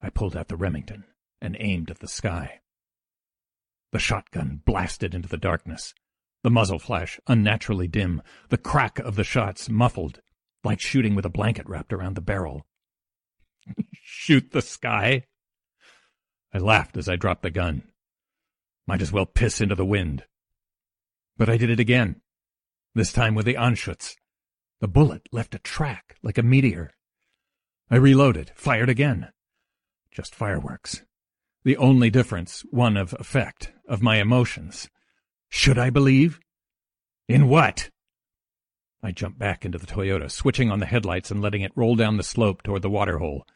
I pulled out the Remington and aimed at the sky. The shotgun blasted into the darkness. The muzzle flash unnaturally dim, the crack of the shots muffled, like shooting with a blanket wrapped around the barrel. Shoot the sky? I laughed as I dropped the gun. Might as well piss into the wind. But I did it again, this time with the Anschutz. The bullet left a track like a meteor. I reloaded, fired again. Just fireworks. The only difference, one of effect, of my emotions. Should I believe? In what? I jumped back into the Toyota, switching on the headlights and letting it roll down the slope toward the waterhole.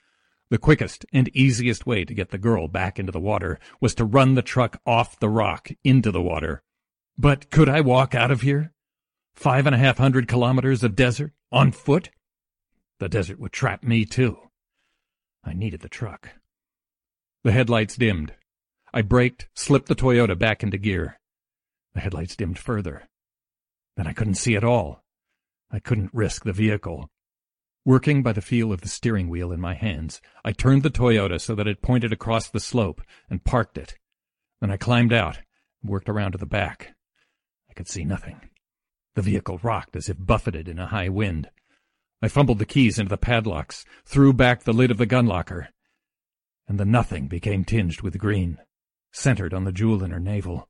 The quickest and easiest way to get the girl back into the water was to run the truck off the rock into the water. But could I walk out of here? Five and a half hundred kilometers of desert, on foot? The desert would trap me, too. I needed the truck. The headlights dimmed. I braked, slipped the Toyota back into gear. The headlights dimmed further. Then I couldn't see at all. I couldn't risk the vehicle. Working by the feel of the steering wheel in my hands, I turned the Toyota so that it pointed across the slope and parked it. Then I climbed out and worked around to the back. I could see nothing. The vehicle rocked as if buffeted in a high wind. I fumbled the keys into the padlocks, threw back the lid of the gun locker, and the nothing became tinged with green, centered on the jewel in her navel.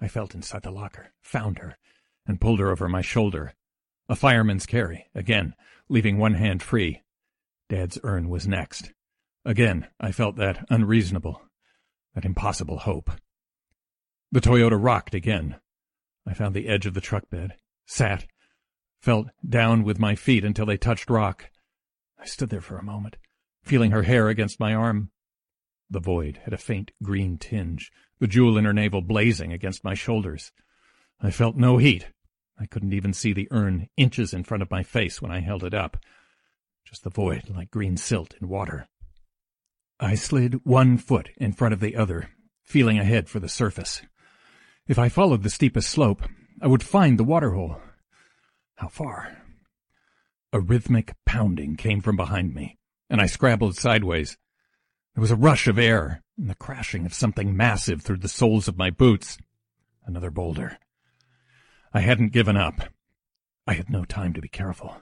I felt inside the locker, found her, and pulled her over my shoulder. A fireman's carry, again, leaving one hand free. Dad's urn was next. Again, I felt that unreasonable, that impossible hope. The Toyota rocked again. I found the edge of the truck bed, sat, felt down with my feet until they touched rock. I stood there for a moment, feeling her hair against my arm. The void had a faint green tinge, the jewel in her navel blazing against my shoulders. I felt no heat, I couldn't even see the urn inches in front of my face when I held it up. Just the void like green silt in water. I slid one foot in front of the other, feeling ahead for the surface. If I followed the steepest slope, I would find the waterhole. How far? A rhythmic pounding came from behind me, and I scrabbled sideways. There was a rush of air, and the crashing of something massive through the soles of my boots. Another boulder. I hadn't given up. I had no time to be careful.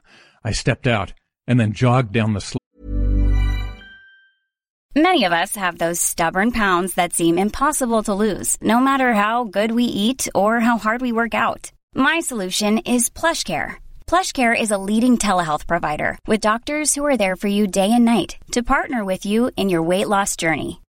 I stepped out and then jogged down the slope. Many of us have those stubborn pounds that seem impossible to lose, no matter how good we eat or how hard we work out. My solution is PlushCare. PlushCare is a leading telehealth provider with doctors who are there for you day and night to partner with you in your weight loss journey.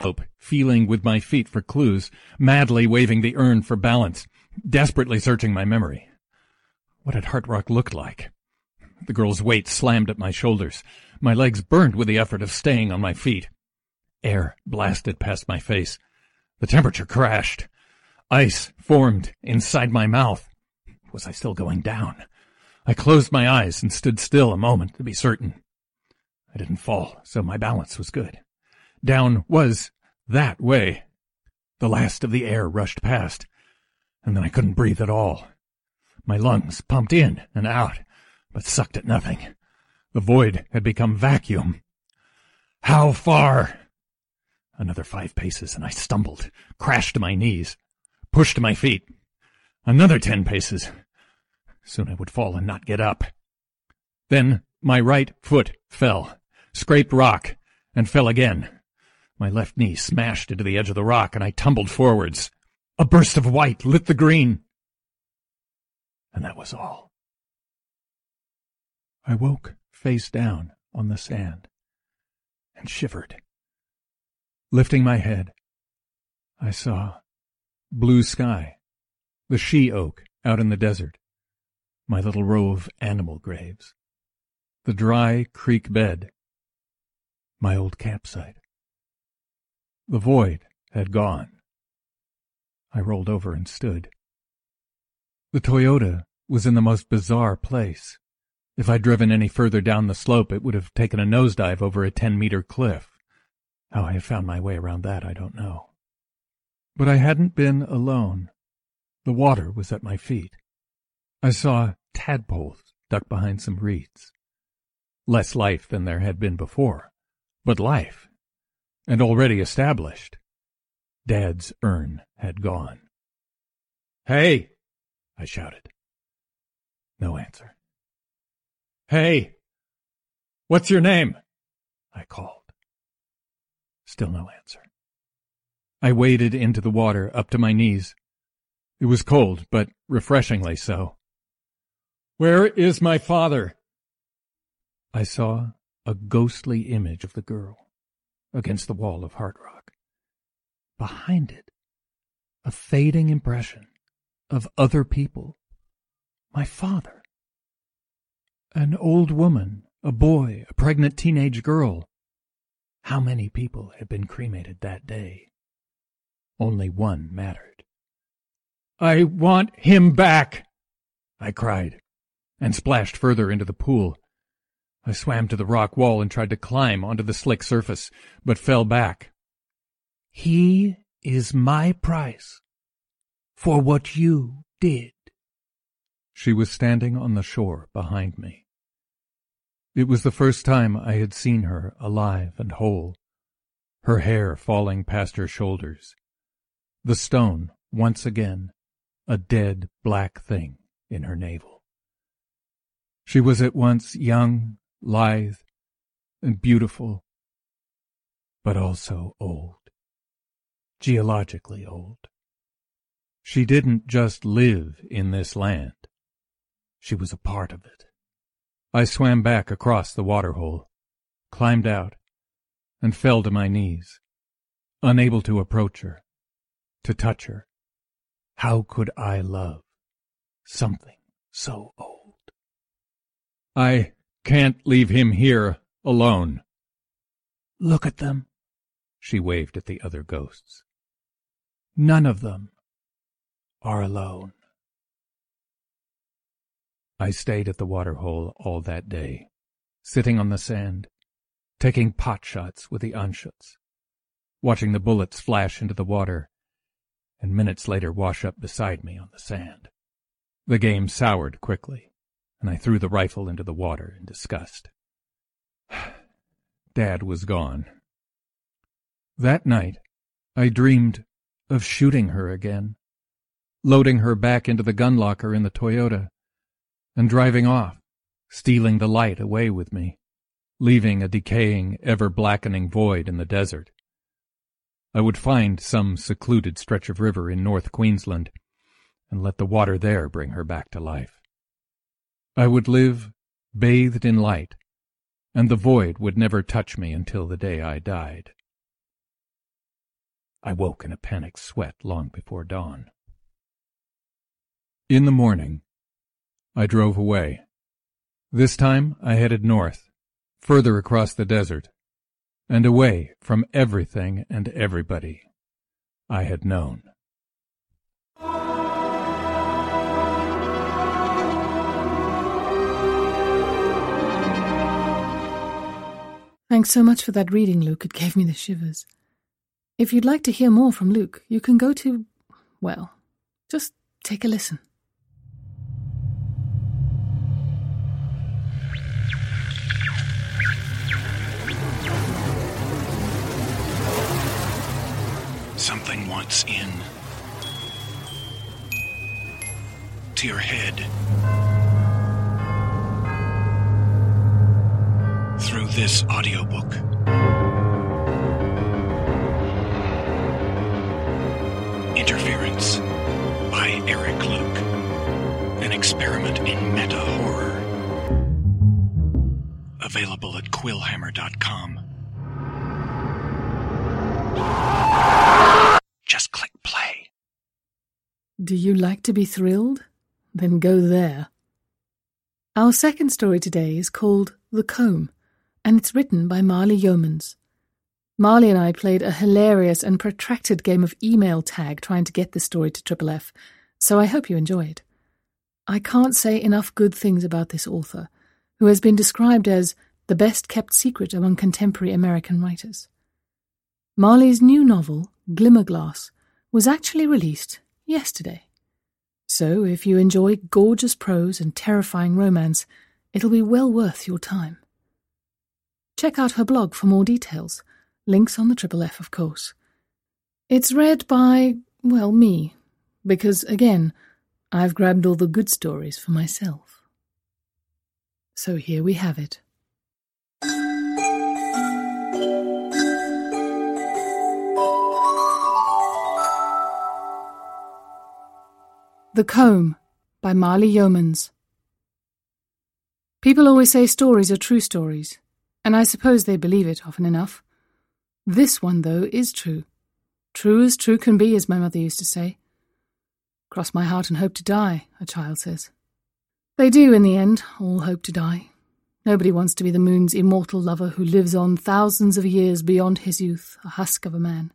Slope, feeling with my feet for clues, madly waving the urn for balance, desperately searching my memory. What had Heart Rock looked like? The girl's weight slammed at my shoulders. My legs burned with the effort of staying on my feet. Air blasted past my face. The temperature crashed. Ice formed inside my mouth. Was I still going down? I closed my eyes and stood still a moment to be certain. I didn't fall, so my balance was good. Down was that way. The last of the air rushed past, and then I couldn't breathe at all. My lungs pumped in and out, but sucked at nothing. The void had become vacuum. How far? Another five paces, and I stumbled, crashed to my knees, pushed to my feet. Another ten paces. Soon I would fall and not get up. Then my right foot fell, scraped rock, and fell again. My left knee smashed into the edge of the rock, and I tumbled forwards. A burst of white lit the green. And that was all. I woke face down on the sand and shivered. Lifting my head, I saw blue sky, the she oak out in the desert, my little row of animal graves, the dry creek bed, my old campsite. The void had gone. I rolled over and stood. The Toyota was in the most bizarre place. If I'd driven any further down the slope, it would have taken a nosedive over a ten-meter cliff. How I had found my way around that, I don't know. But I hadn't been alone. The water was at my feet. I saw tadpoles ducked behind some reeds. Less life than there had been before, but life, and already established. Dad's urn had gone. Hey! I shouted. No answer. Hey! What's your name? I called. Still no answer. I waded into the water up to my knees. It was cold, but refreshingly so. Where is my father? I saw a ghostly image of the girl against the wall of Heart Rock. Behind it, a fading impression of other people. My father. An old woman, a boy, a pregnant teenage girl. How many people had been cremated that day? Only one mattered. I want him back! I cried, and splashed further into the pool. I swam to the rock wall and tried to climb onto the slick surface, but fell back. He is my price for what you did. She was standing on the shore behind me. It was the first time I had seen her alive and whole, her hair falling past her shoulders, the stone, once again, a dead black thing in her navel. She was at once young, lithe, and beautiful, but also old, geologically old. She didn't just live in this land, she was a part of it. I swam back across the waterhole, climbed out, and fell to my knees, unable to approach her, to touch her. How could I love something so old? I can't leave him here alone. Look at them, she waved at the other ghosts. None of them are alone. I stayed at the waterhole all that day, sitting on the sand, taking pot shots with the Anschutz, watching the bullets flash into the water, and minutes later wash up beside me on the sand. The game soured quickly, and I threw the rifle into the water in disgust. (sighs) Dad was gone. That night, I dreamed of shooting her again, loading her back into the gun locker in the Toyota, and driving off, stealing the light away with me, leaving a decaying, ever-blackening void in the desert. I would find some secluded stretch of river in North Queensland and let the water there bring her back to life. I would live bathed in light, and the void would never touch me until the day I died. I woke in a panic sweat long before dawn. In the morning, I drove away. This time I headed north, further across the desert, and away from everything and everybody I had known. Thanks so much for that reading, Luke. It gave me the shivers. If you'd like to hear more from Luke, you can go to, well, just take a listen. Something wants in to your head through this audiobook. Interference by Eric Luke. An experiment in meta horror. Available at quillhammer.com. Just click play. Do you like to be thrilled? Then go there. Our second story today is called The Comb, and it's written by Marly Youmans. Marly and I played a hilarious and protracted game of email tag trying to get this story to Triple F, so I hope you enjoy it. I can't say enough good things about this author, who has been described as the best kept secret among contemporary American writers. Marly's new novel, Glimmerglass, was actually released yesterday. So, if you enjoy gorgeous prose and terrifying romance, it'll be well worth your time. Check out her blog for more details. Links on the Triple F, of course. It's read by, well, me, because, again, I've grabbed all the good stories for myself. So here we have it. The Comb by Marly Youmans. People always say stories are true stories, and I suppose they believe it often enough. This one, though, is true. True as true can be, as my mother used to say. Cross my heart and hope to die, a child says. They do, in the end, all hope to die. Nobody wants to be the moon's immortal lover who lives on thousands of years beyond his youth, a husk of a man.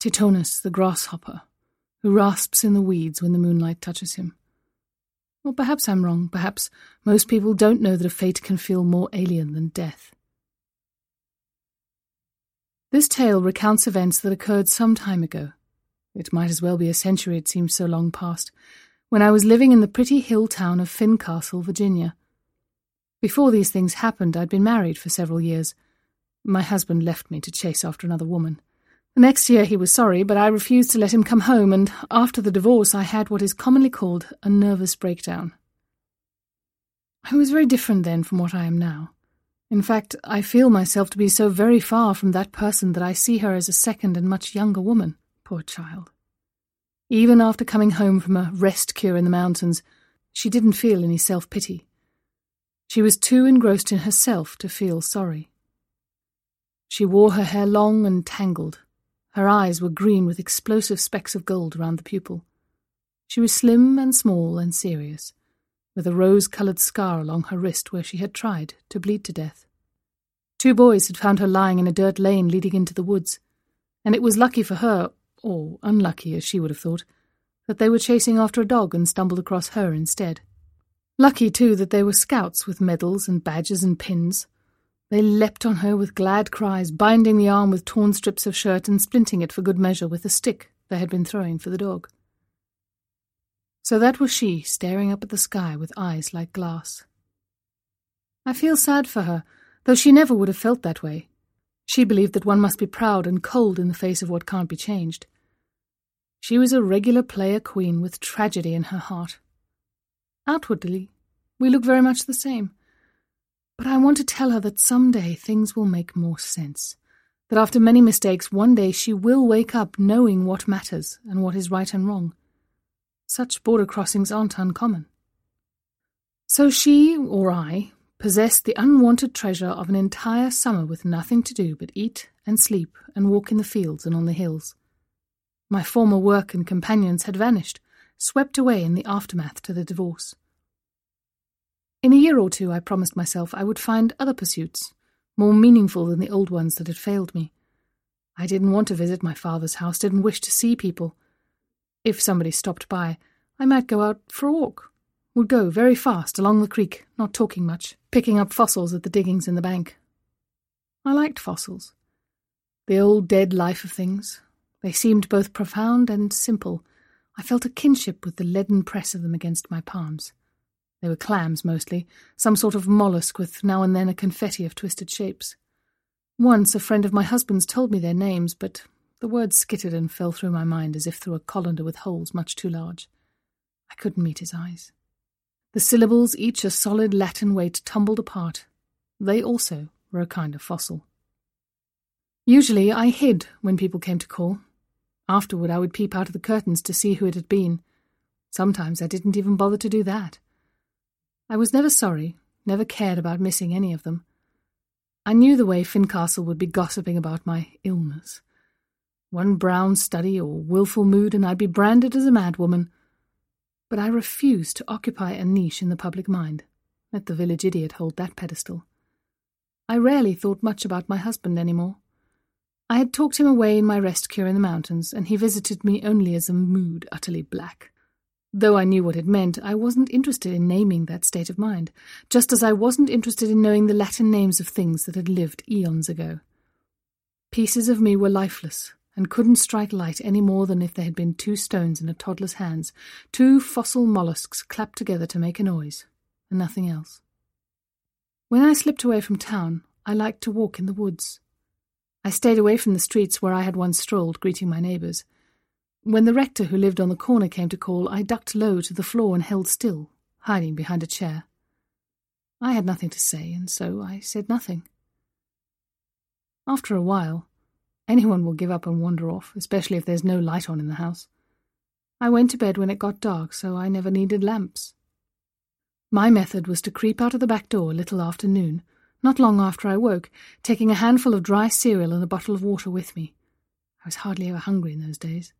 Tithonus, the grasshopper, who rasps in the weeds when the moonlight touches him. Or perhaps I'm wrong. Perhaps most people don't know that a fate can feel more alien than death. This tale recounts events that occurred some time ago. It might as well be a century, it seems so long past, when I was living in the pretty hill town of Fincastle, Virginia. Before these things happened, I'd been married for several years. My husband left me to chase after another woman. The next year he was sorry, but I refused to let him come home, and after the divorce I had what is commonly called a nervous breakdown. I was very different then from what I am now. In fact, I feel myself to be so very far from that person that I see her as a second and much younger woman, poor child. Even after coming home from a rest cure in the mountains, she didn't feel any self pity. She was too engrossed in herself to feel sorry. She wore her hair long and tangled, her eyes were green with explosive specks of gold around the pupil. She was slim and small and serious, with a rose coloured scar along her wrist where she had tried to bleed to death. Two boys had found her lying in a dirt lane leading into the woods, and it was lucky for her, or unlucky as she would have thought, that they were chasing after a dog and stumbled across her instead. Lucky, too, that they were scouts with medals and badges and pins, they leapt on her with glad cries, binding the arm with torn strips of shirt and splinting it for good measure with a stick they had been throwing for the dog. So that was she, staring up at the sky with eyes like glass. I feel sad for her, though she never would have felt that way. She believed that one must be proud and cold in the face of what can't be changed. She was a regular player queen with tragedy in her heart. Outwardly, we look very much the same. But I want to tell her that some day things will make more sense. That after many mistakes, one day she will wake up knowing what matters and what is right and wrong. Such border crossings aren't uncommon. So she, or I, possessed the unwanted treasure of an entire summer with nothing to do but eat and sleep and walk in the fields and on the hills. My former work and companions had vanished, swept away in the aftermath to the divorce. In a year or two, I promised myself I would find other pursuits, more meaningful than the old ones that had failed me. I didn't want to visit my father's house, didn't wish to see people. If somebody stopped by, I might go out for a walk. Would go very fast along the creek, not talking much, picking up fossils at the diggings in the bank. I liked fossils. The old dead life of things. They seemed both profound and simple. I felt a kinship with the leaden press of them against my palms. They were clams mostly, some sort of mollusk with now and then a confetti of twisted shapes. Once a friend of my husband's told me their names, but the words skittered and fell through my mind as if through a colander with holes much too large. I couldn't meet his eyes. The syllables, each a solid Latin weight, tumbled apart. They also were a kind of fossil. Usually I hid when people came to call. Afterward I would peep out of the curtains to see who it had been. Sometimes I didn't even bother to do that. I was never sorry, never cared about missing any of them. I knew the way Fincastle would be gossiping about my illness. One brown study or wilful mood, and I'd be branded as a madwoman. But I refused to occupy a niche in the public mind. Let the village idiot hold that pedestal. I rarely thought much about my husband any more. I had talked him away in my rest cure in the mountains, and he visited me only as a mood utterly black. Though I knew what it meant, I wasn't interested in naming that state of mind, just as I wasn't interested in knowing the Latin names of things that had lived eons ago. Pieces of me were lifeless, and couldn't strike light any more than if they had been two stones in a toddler's hands, two fossil mollusks clapped together to make a noise, and nothing else. When I slipped away from town, I liked to walk in the woods. I stayed away from the streets where I had once strolled, greeting my neighbours. When the rector who lived on the corner came to call, I ducked low to the floor and held still, hiding behind a chair. I had nothing to say, and so I said nothing. After a while, anyone will give up and wander off, especially if there's no light on in the house. I went to bed when it got dark, so I never needed lamps. My method was to creep out of the back door a little after noon, not long after I woke, taking a handful of dry cereal and a bottle of water with me. I was hardly ever hungry in those days.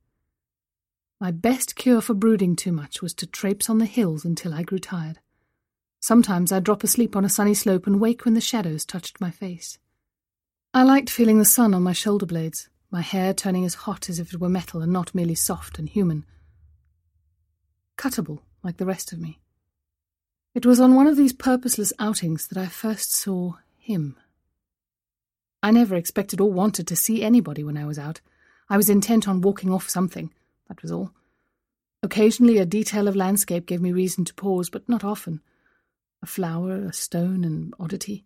My best cure for brooding too much was to traipse on the hills until I grew tired. Sometimes I'd drop asleep on a sunny slope and wake when the shadows touched my face. I liked feeling the sun on my shoulder blades, my hair turning as hot as if it were metal and not merely soft and human. Cuttable, like the rest of me. It was on one of these purposeless outings that I first saw him. I never expected or wanted to see anybody when I was out. I was intent on walking off something, that was all. Occasionally a detail of landscape gave me reason to pause, but not often. A flower, a stone, an oddity.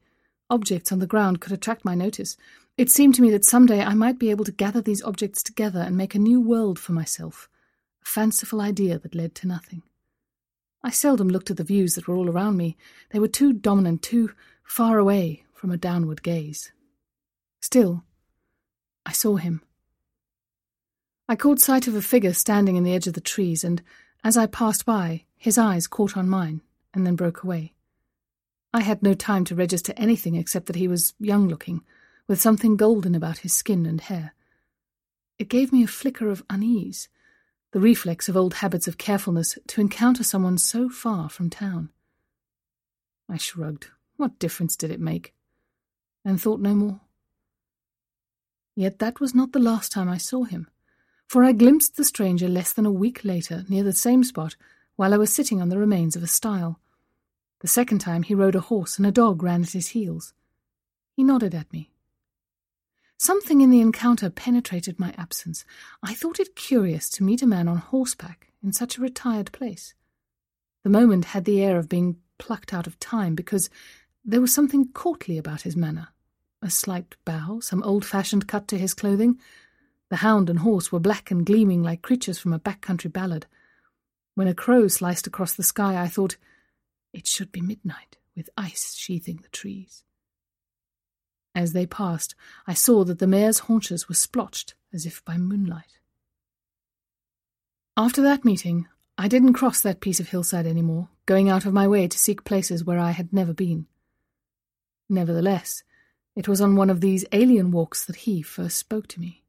Objects on the ground could attract my notice. It seemed to me that some day I might be able to gather these objects together and make a new world for myself, a fanciful idea that led to nothing. I seldom looked at the views that were all around me. They were too dominant, too far away from a downward gaze. Still, I saw him. I caught sight of a figure standing in the edge of the trees, and as I passed by, his eyes caught on mine and then broke away. I had no time to register anything except that he was young looking, with something golden about his skin and hair. It gave me a flicker of unease, the reflex of old habits of carefulness to encounter someone so far from town. I shrugged. What difference did it make? And thought no more. Yet that was not the last time I saw him for I glimpsed the stranger less than a week later near the same spot while I was sitting on the remains of a stile. The second time he rode a horse and a dog ran at his heels. He nodded at me. Something in the encounter penetrated my absence. I thought it curious to meet a man on horseback in such a retired place. The moment had the air of being plucked out of time because there was something courtly about his manner. A slight bow, some old-fashioned cut to his clothing, the hound and horse were black and gleaming like creatures from a back-country ballad. When a crow sliced across the sky, I thought, it should be midnight, with ice sheathing the trees. As they passed, I saw that the mare's haunches were splotched as if by moonlight. After that meeting, I didn't cross that piece of hillside any more, going out of my way to seek places where I had never been. Nevertheless, it was on one of these alien walks that he first spoke to me.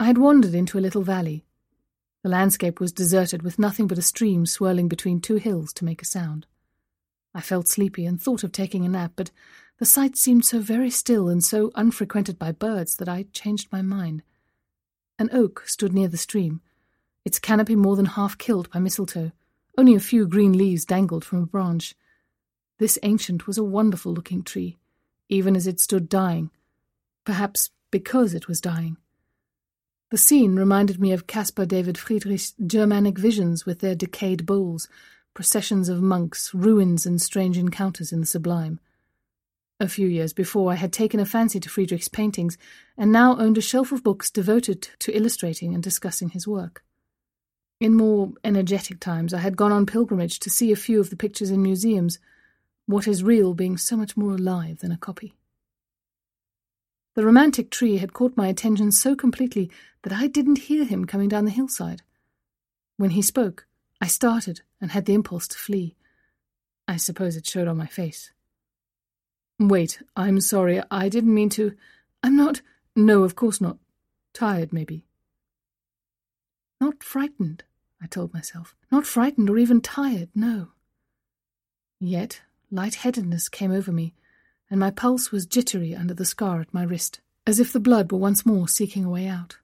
I had wandered into a little valley. The landscape was deserted with nothing but a stream swirling between two hills to make a sound. I felt sleepy and thought of taking a nap, but the sight seemed so very still and so unfrequented by birds that I changed my mind. An oak stood near the stream, its canopy more than half killed by mistletoe. Only a few green leaves dangled from a branch. This ancient was a wonderful looking tree, even as it stood dying, perhaps because it was dying. The scene reminded me of Caspar David Friedrich's Germanic visions with their decayed boles, processions of monks, ruins, and strange encounters in the sublime. A few years before, I had taken a fancy to Friedrich's paintings, and now owned a shelf of books devoted to illustrating and discussing his work. In more energetic times, I had gone on pilgrimage to see a few of the pictures in museums, what is real being so much more alive than a copy. The romantic tree had caught my attention so completely that I didn't hear him coming down the hillside. When he spoke, I started and had the impulse to flee. I suppose it showed on my face. Wait, I'm sorry, I didn't mean to. I'm not. No, of course not. Tired, maybe. Not frightened, I told myself. Not frightened or even tired, no. Yet light-headedness came over me, and my pulse was jittery under the scar at my wrist, as if the blood were once more seeking a way out.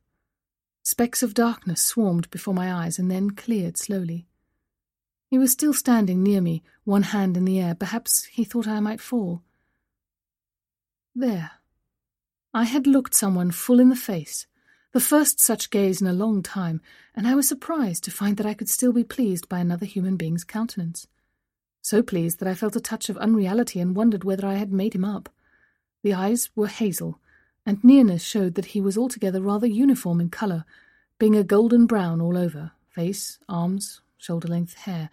Specks of darkness swarmed before my eyes and then cleared slowly. He was still standing near me, one hand in the air. Perhaps he thought I might fall. There. I had looked someone full in the face, the first such gaze in a long time, and I was surprised to find that I could still be pleased by another human being's countenance so pleased that I felt a touch of unreality and wondered whether I had made him up. The eyes were hazel, and nearness showed that he was altogether rather uniform in colour, being a golden brown all over, face, arms, shoulder-length hair.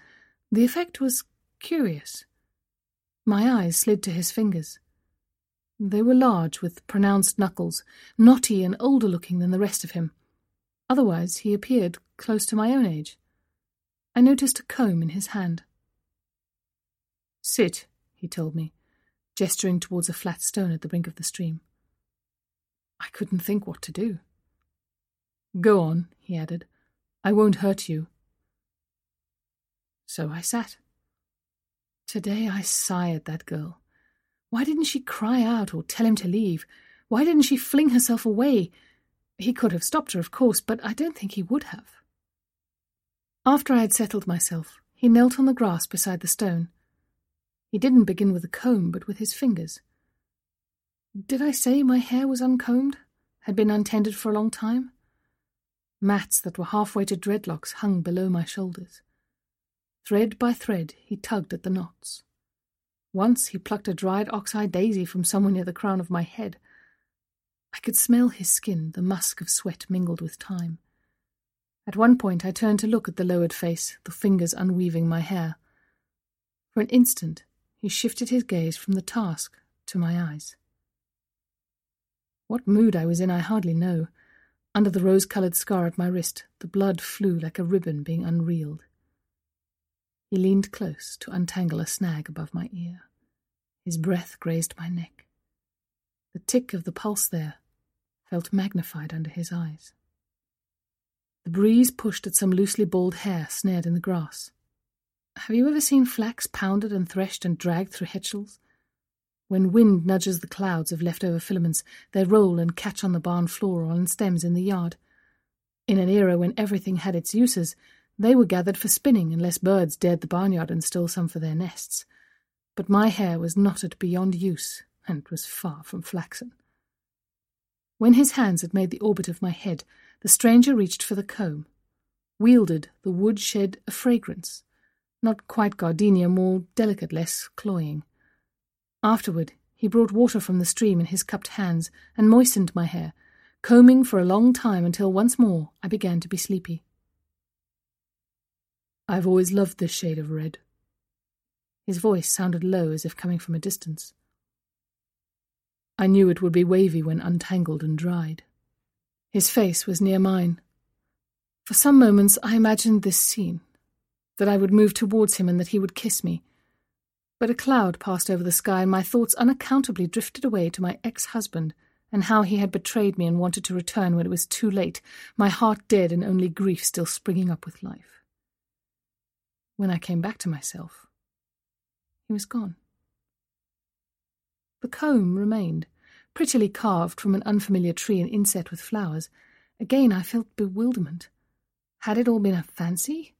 The effect was curious. My eyes slid to his fingers. They were large, with pronounced knuckles, knotty and older looking than the rest of him. Otherwise, he appeared close to my own age. I noticed a comb in his hand. Sit, he told me, gesturing towards a flat stone at the brink of the stream. I couldn't think what to do. Go on, he added. I won't hurt you. So I sat. Today I sigh at that girl. Why didn't she cry out or tell him to leave? Why didn't she fling herself away? He could have stopped her, of course, but I don't think he would have. After I had settled myself, he knelt on the grass beside the stone. He didn't begin with a comb, but with his fingers. Did I say my hair was uncombed? Had been untended for a long time? Mats that were halfway to dreadlocks hung below my shoulders. Thread by thread, he tugged at the knots. Once he plucked a dried ox-eye daisy from somewhere near the crown of my head. I could smell his skin, the musk of sweat mingled with time. At one point I turned to look at the lowered face, the fingers unweaving my hair. For an instant he shifted his gaze from the task to my eyes. What mood I was in, I hardly know. Under the rose coloured scar at my wrist, the blood flew like a ribbon being unreeled. He leaned close to untangle a snag above my ear. His breath grazed my neck. The tick of the pulse there felt magnified under his eyes. The breeze pushed at some loosely balled hair snared in the grass. Have you ever seen flax pounded and threshed and dragged through hedgerows? When wind nudges the clouds of leftover filaments, they roll and catch on the barn floor or on stems in the yard. In an era when everything had its uses, they were gathered for spinning unless birds dared the barnyard and stole some for their nests. But my hair was knotted beyond use, and was far from flaxen. When his hands had made the orbit of my head, the stranger reached for the comb. Wielded, the wood shed a fragrance, not quite gardenia, more delicate, less cloying. Afterward, he brought water from the stream in his cupped hands and moistened my hair, combing for a long time until once more I began to be sleepy. I've always loved this shade of red. His voice sounded low as if coming from a distance. I knew it would be wavy when untangled and dried. His face was near mine. For some moments I imagined this scene that I would move towards him and that he would kiss me. But a cloud passed over the sky, and my thoughts unaccountably drifted away to my ex husband and how he had betrayed me and wanted to return when it was too late, my heart dead and only grief still springing up with life. When I came back to myself, he was gone. The comb remained, prettily carved from an unfamiliar tree and inset with flowers. Again I felt bewilderment. Had it all been a fancy?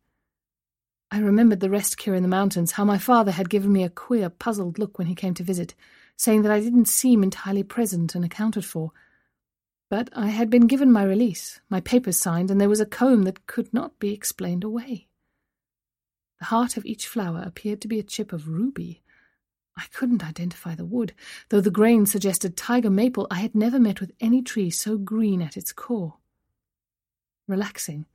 I remembered the rest cure in the mountains, how my father had given me a queer, puzzled look when he came to visit, saying that I didn't seem entirely present and accounted for. But I had been given my release, my papers signed, and there was a comb that could not be explained away. The heart of each flower appeared to be a chip of ruby. I couldn't identify the wood, though the grain suggested tiger maple. I had never met with any tree so green at its core. Relaxing,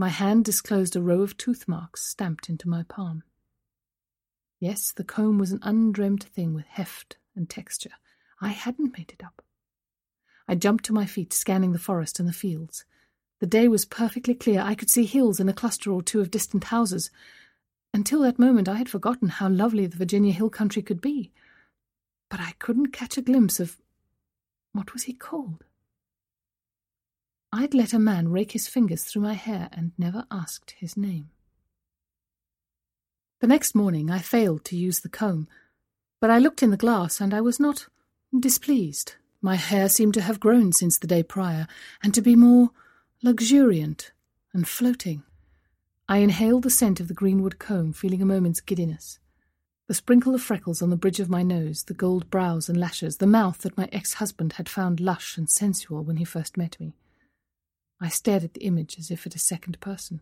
my hand disclosed a row of tooth marks stamped into my palm. Yes, the comb was an undreamt thing with heft and texture. I hadn't made it up. I jumped to my feet, scanning the forest and the fields. The day was perfectly clear. I could see hills and a cluster or two of distant houses. Until that moment, I had forgotten how lovely the Virginia hill country could be. But I couldn't catch a glimpse of. What was he called? I'd let a man rake his fingers through my hair and never asked his name. The next morning I failed to use the comb, but I looked in the glass and I was not displeased. My hair seemed to have grown since the day prior, and to be more luxuriant and floating. I inhaled the scent of the greenwood comb, feeling a moment's giddiness. The sprinkle of freckles on the bridge of my nose, the gold brows and lashes, the mouth that my ex husband had found lush and sensual when he first met me. I stared at the image as if at a second person.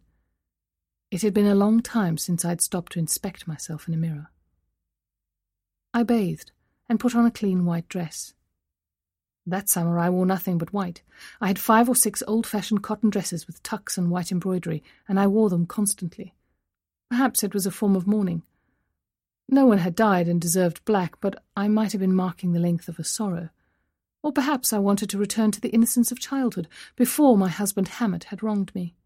It had been a long time since I'd stopped to inspect myself in a mirror. I bathed and put on a clean white dress. That summer I wore nothing but white. I had five or six old fashioned cotton dresses with tucks and white embroidery, and I wore them constantly. Perhaps it was a form of mourning. No one had died and deserved black, but I might have been marking the length of a sorrow. Or perhaps I wanted to return to the innocence of childhood, before my husband Hammett had wronged me.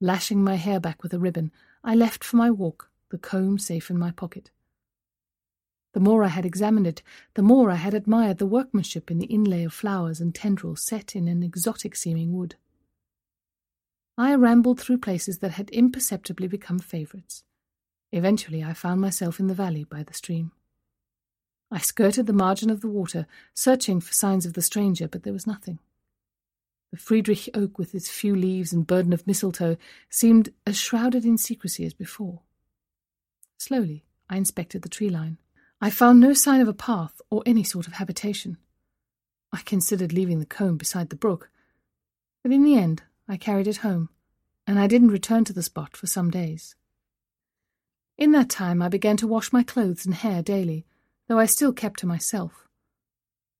Lashing my hair back with a ribbon, I left for my walk, the comb safe in my pocket. The more I had examined it, the more I had admired the workmanship in the inlay of flowers and tendrils set in an exotic seeming wood. I rambled through places that had imperceptibly become favourites. Eventually, I found myself in the valley by the stream. I skirted the margin of the water, searching for signs of the stranger, but there was nothing. The Friedrich oak, with its few leaves and burden of mistletoe, seemed as shrouded in secrecy as before. Slowly, I inspected the tree line. I found no sign of a path or any sort of habitation. I considered leaving the comb beside the brook, but in the end I carried it home, and I didn't return to the spot for some days. In that time I began to wash my clothes and hair daily, though I still kept to myself.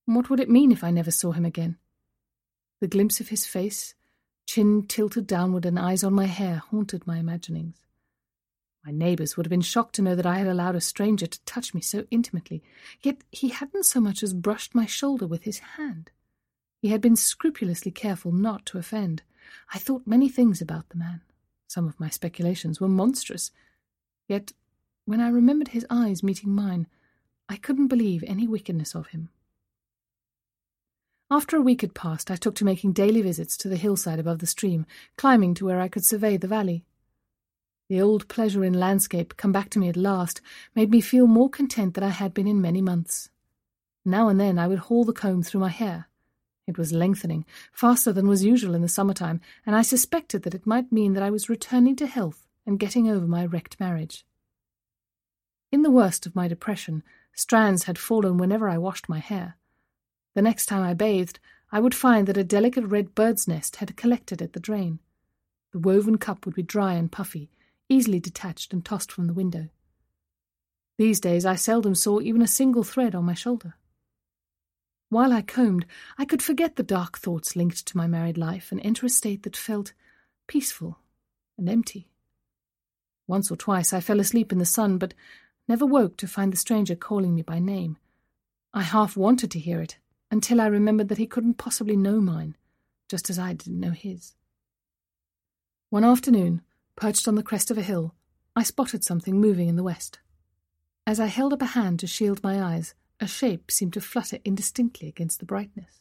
What would it mean if I never saw him again? The glimpse of his face, chin tilted downward and eyes on my hair, haunted my imaginings. My neighbours would have been shocked to know that I had allowed a stranger to touch me so intimately, yet he hadn't so much as brushed my shoulder with his hand. He had been scrupulously careful not to offend. I thought many things about the man. Some of my speculations were monstrous. Yet, when I remembered his eyes meeting mine, I couldn't believe any wickedness of him. After a week had passed, I took to making daily visits to the hillside above the stream, climbing to where I could survey the valley. The old pleasure in landscape, come back to me at last, made me feel more content than I had been in many months. Now and then I would haul the comb through my hair. It was lengthening, faster than was usual in the summer-time, and I suspected that it might mean that I was returning to health and getting over my wrecked marriage. In the worst of my depression, strands had fallen whenever I washed my hair. The next time I bathed, I would find that a delicate red bird's nest had collected at the drain. The woven cup would be dry and puffy, easily detached and tossed from the window. These days I seldom saw even a single thread on my shoulder. While I combed, I could forget the dark thoughts linked to my married life and enter a state that felt peaceful and empty. Once or twice I fell asleep in the sun, but never woke to find the stranger calling me by name. I half wanted to hear it, until I remembered that he couldn't possibly know mine, just as I didn't know his. One afternoon, Perched on the crest of a hill, I spotted something moving in the west. As I held up a hand to shield my eyes, a shape seemed to flutter indistinctly against the brightness.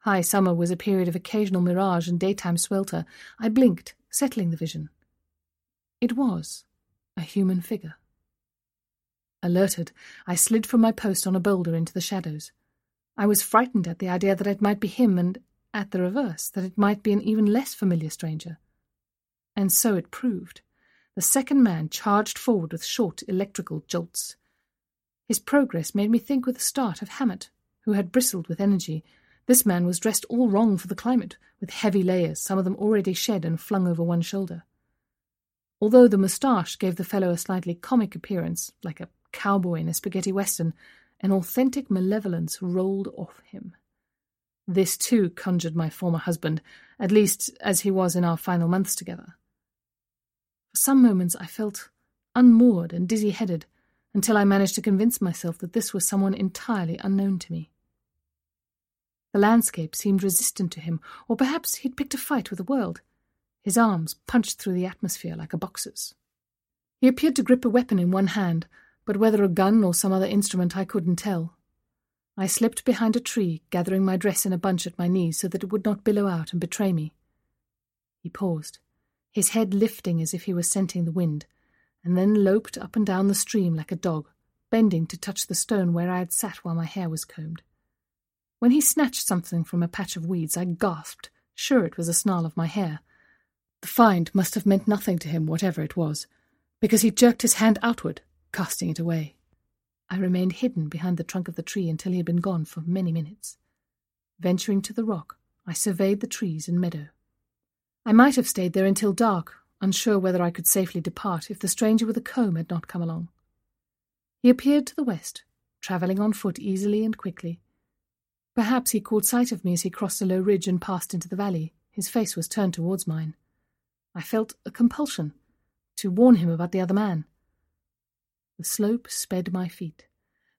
High summer was a period of occasional mirage and daytime swelter. I blinked, settling the vision. It was a human figure. Alerted, I slid from my post on a boulder into the shadows. I was frightened at the idea that it might be him, and at the reverse, that it might be an even less familiar stranger. And so it proved. The second man charged forward with short electrical jolts. His progress made me think with a start of Hammett, who had bristled with energy. This man was dressed all wrong for the climate, with heavy layers, some of them already shed and flung over one shoulder. Although the moustache gave the fellow a slightly comic appearance, like a cowboy in a spaghetti western, an authentic malevolence rolled off him. This too conjured my former husband, at least as he was in our final months together. For some moments I felt unmoored and dizzy headed, until I managed to convince myself that this was someone entirely unknown to me. The landscape seemed resistant to him, or perhaps he'd picked a fight with the world. His arms punched through the atmosphere like a boxer's. He appeared to grip a weapon in one hand, but whether a gun or some other instrument I couldn't tell. I slipped behind a tree, gathering my dress in a bunch at my knees so that it would not billow out and betray me. He paused, his head lifting as if he were scenting the wind, and then loped up and down the stream like a dog, bending to touch the stone where I had sat while my hair was combed. When he snatched something from a patch of weeds, I gasped, sure it was a snarl of my hair. The find must have meant nothing to him, whatever it was, because he jerked his hand outward, casting it away. I remained hidden behind the trunk of the tree until he had been gone for many minutes. Venturing to the rock, I surveyed the trees and meadow. I might have stayed there until dark, unsure whether I could safely depart if the stranger with the comb had not come along. He appeared to the west, travelling on foot easily and quickly. Perhaps he caught sight of me as he crossed a low ridge and passed into the valley. His face was turned towards mine. I felt a compulsion to warn him about the other man. The slope sped my feet.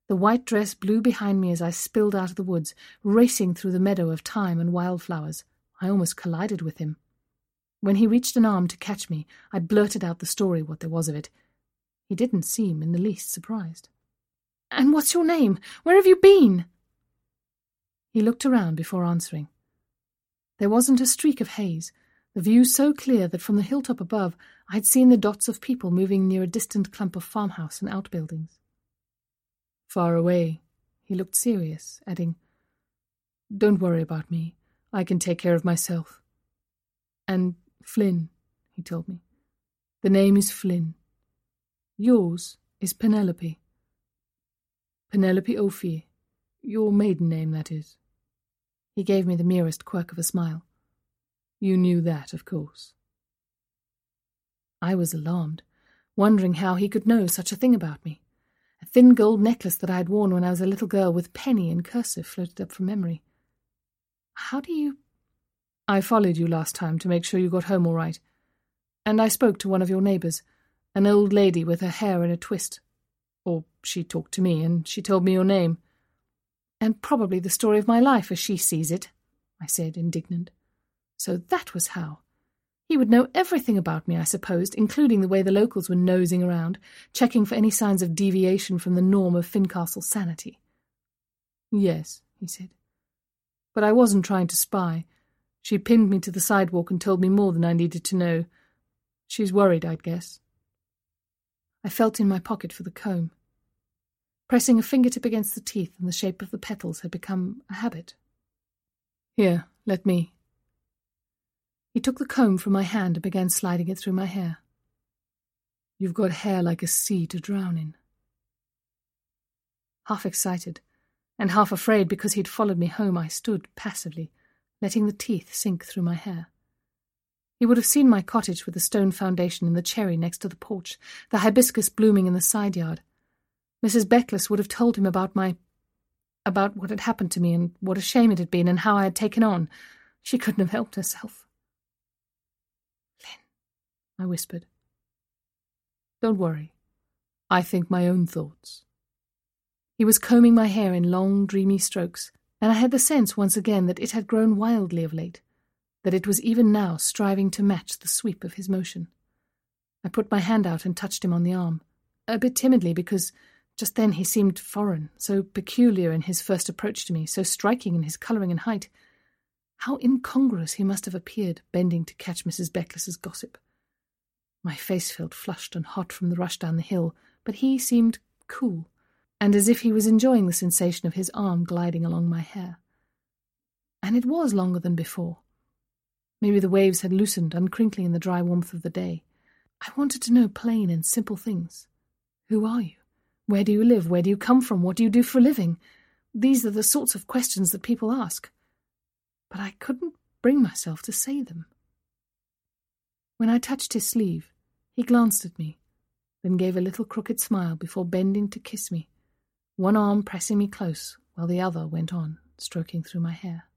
The white dress blew behind me as I spilled out of the woods, racing through the meadow of thyme and wildflowers. I almost collided with him. When he reached an arm to catch me, I blurted out the story, what there was of it. He didn't seem in the least surprised. And what's your name? Where have you been? He looked around before answering. There wasn't a streak of haze, the view so clear that from the hilltop above I had seen the dots of people moving near a distant clump of farmhouse and outbuildings. Far away, he looked serious, adding, Don't worry about me. I can take care of myself. And Flynn, he told me. The name is Flynn. Yours is Penelope. Penelope Ophir. Your maiden name, that is. He gave me the merest quirk of a smile. You knew that, of course. I was alarmed, wondering how he could know such a thing about me. A thin gold necklace that I had worn when I was a little girl with penny in cursive floated up from memory. How do you. I followed you last time to make sure you got home all right. And I spoke to one of your neighbours, an old lady with her hair in a twist. Or she talked to me, and she told me your name. And probably the story of my life as she sees it, I said, indignant. So that was how. He would know everything about me, I supposed, including the way the locals were nosing around, checking for any signs of deviation from the norm of Fincastle sanity. Yes, he said. But I wasn't trying to spy. She pinned me to the sidewalk and told me more than I needed to know. She's worried, I'd guess. I felt in my pocket for the comb. Pressing a fingertip against the teeth and the shape of the petals had become a habit. Here, let me. He took the comb from my hand and began sliding it through my hair. You've got hair like a sea to drown in. Half excited, and half afraid because he'd followed me home, I stood passively, letting the teeth sink through my hair. He would have seen my cottage with the stone foundation and the cherry next to the porch, the hibiscus blooming in the side yard. Mrs. Beckless would have told him about my. about what had happened to me and what a shame it had been and how I had taken on. She couldn't have helped herself. I whispered. Don't worry. I think my own thoughts. He was combing my hair in long, dreamy strokes, and I had the sense once again that it had grown wildly of late, that it was even now striving to match the sweep of his motion. I put my hand out and touched him on the arm, a bit timidly because just then he seemed foreign, so peculiar in his first approach to me, so striking in his colouring and height. How incongruous he must have appeared, bending to catch Mrs. Beckless's gossip. My face felt flushed and hot from the rush down the hill, but he seemed cool, and as if he was enjoying the sensation of his arm gliding along my hair. And it was longer than before. Maybe the waves had loosened, uncrinkling in the dry warmth of the day. I wanted to know plain and simple things. Who are you? Where do you live? Where do you come from? What do you do for a living? These are the sorts of questions that people ask. But I couldn't bring myself to say them. When I touched his sleeve, he glanced at me, then gave a little crooked smile before bending to kiss me, one arm pressing me close while the other went on, stroking through my hair.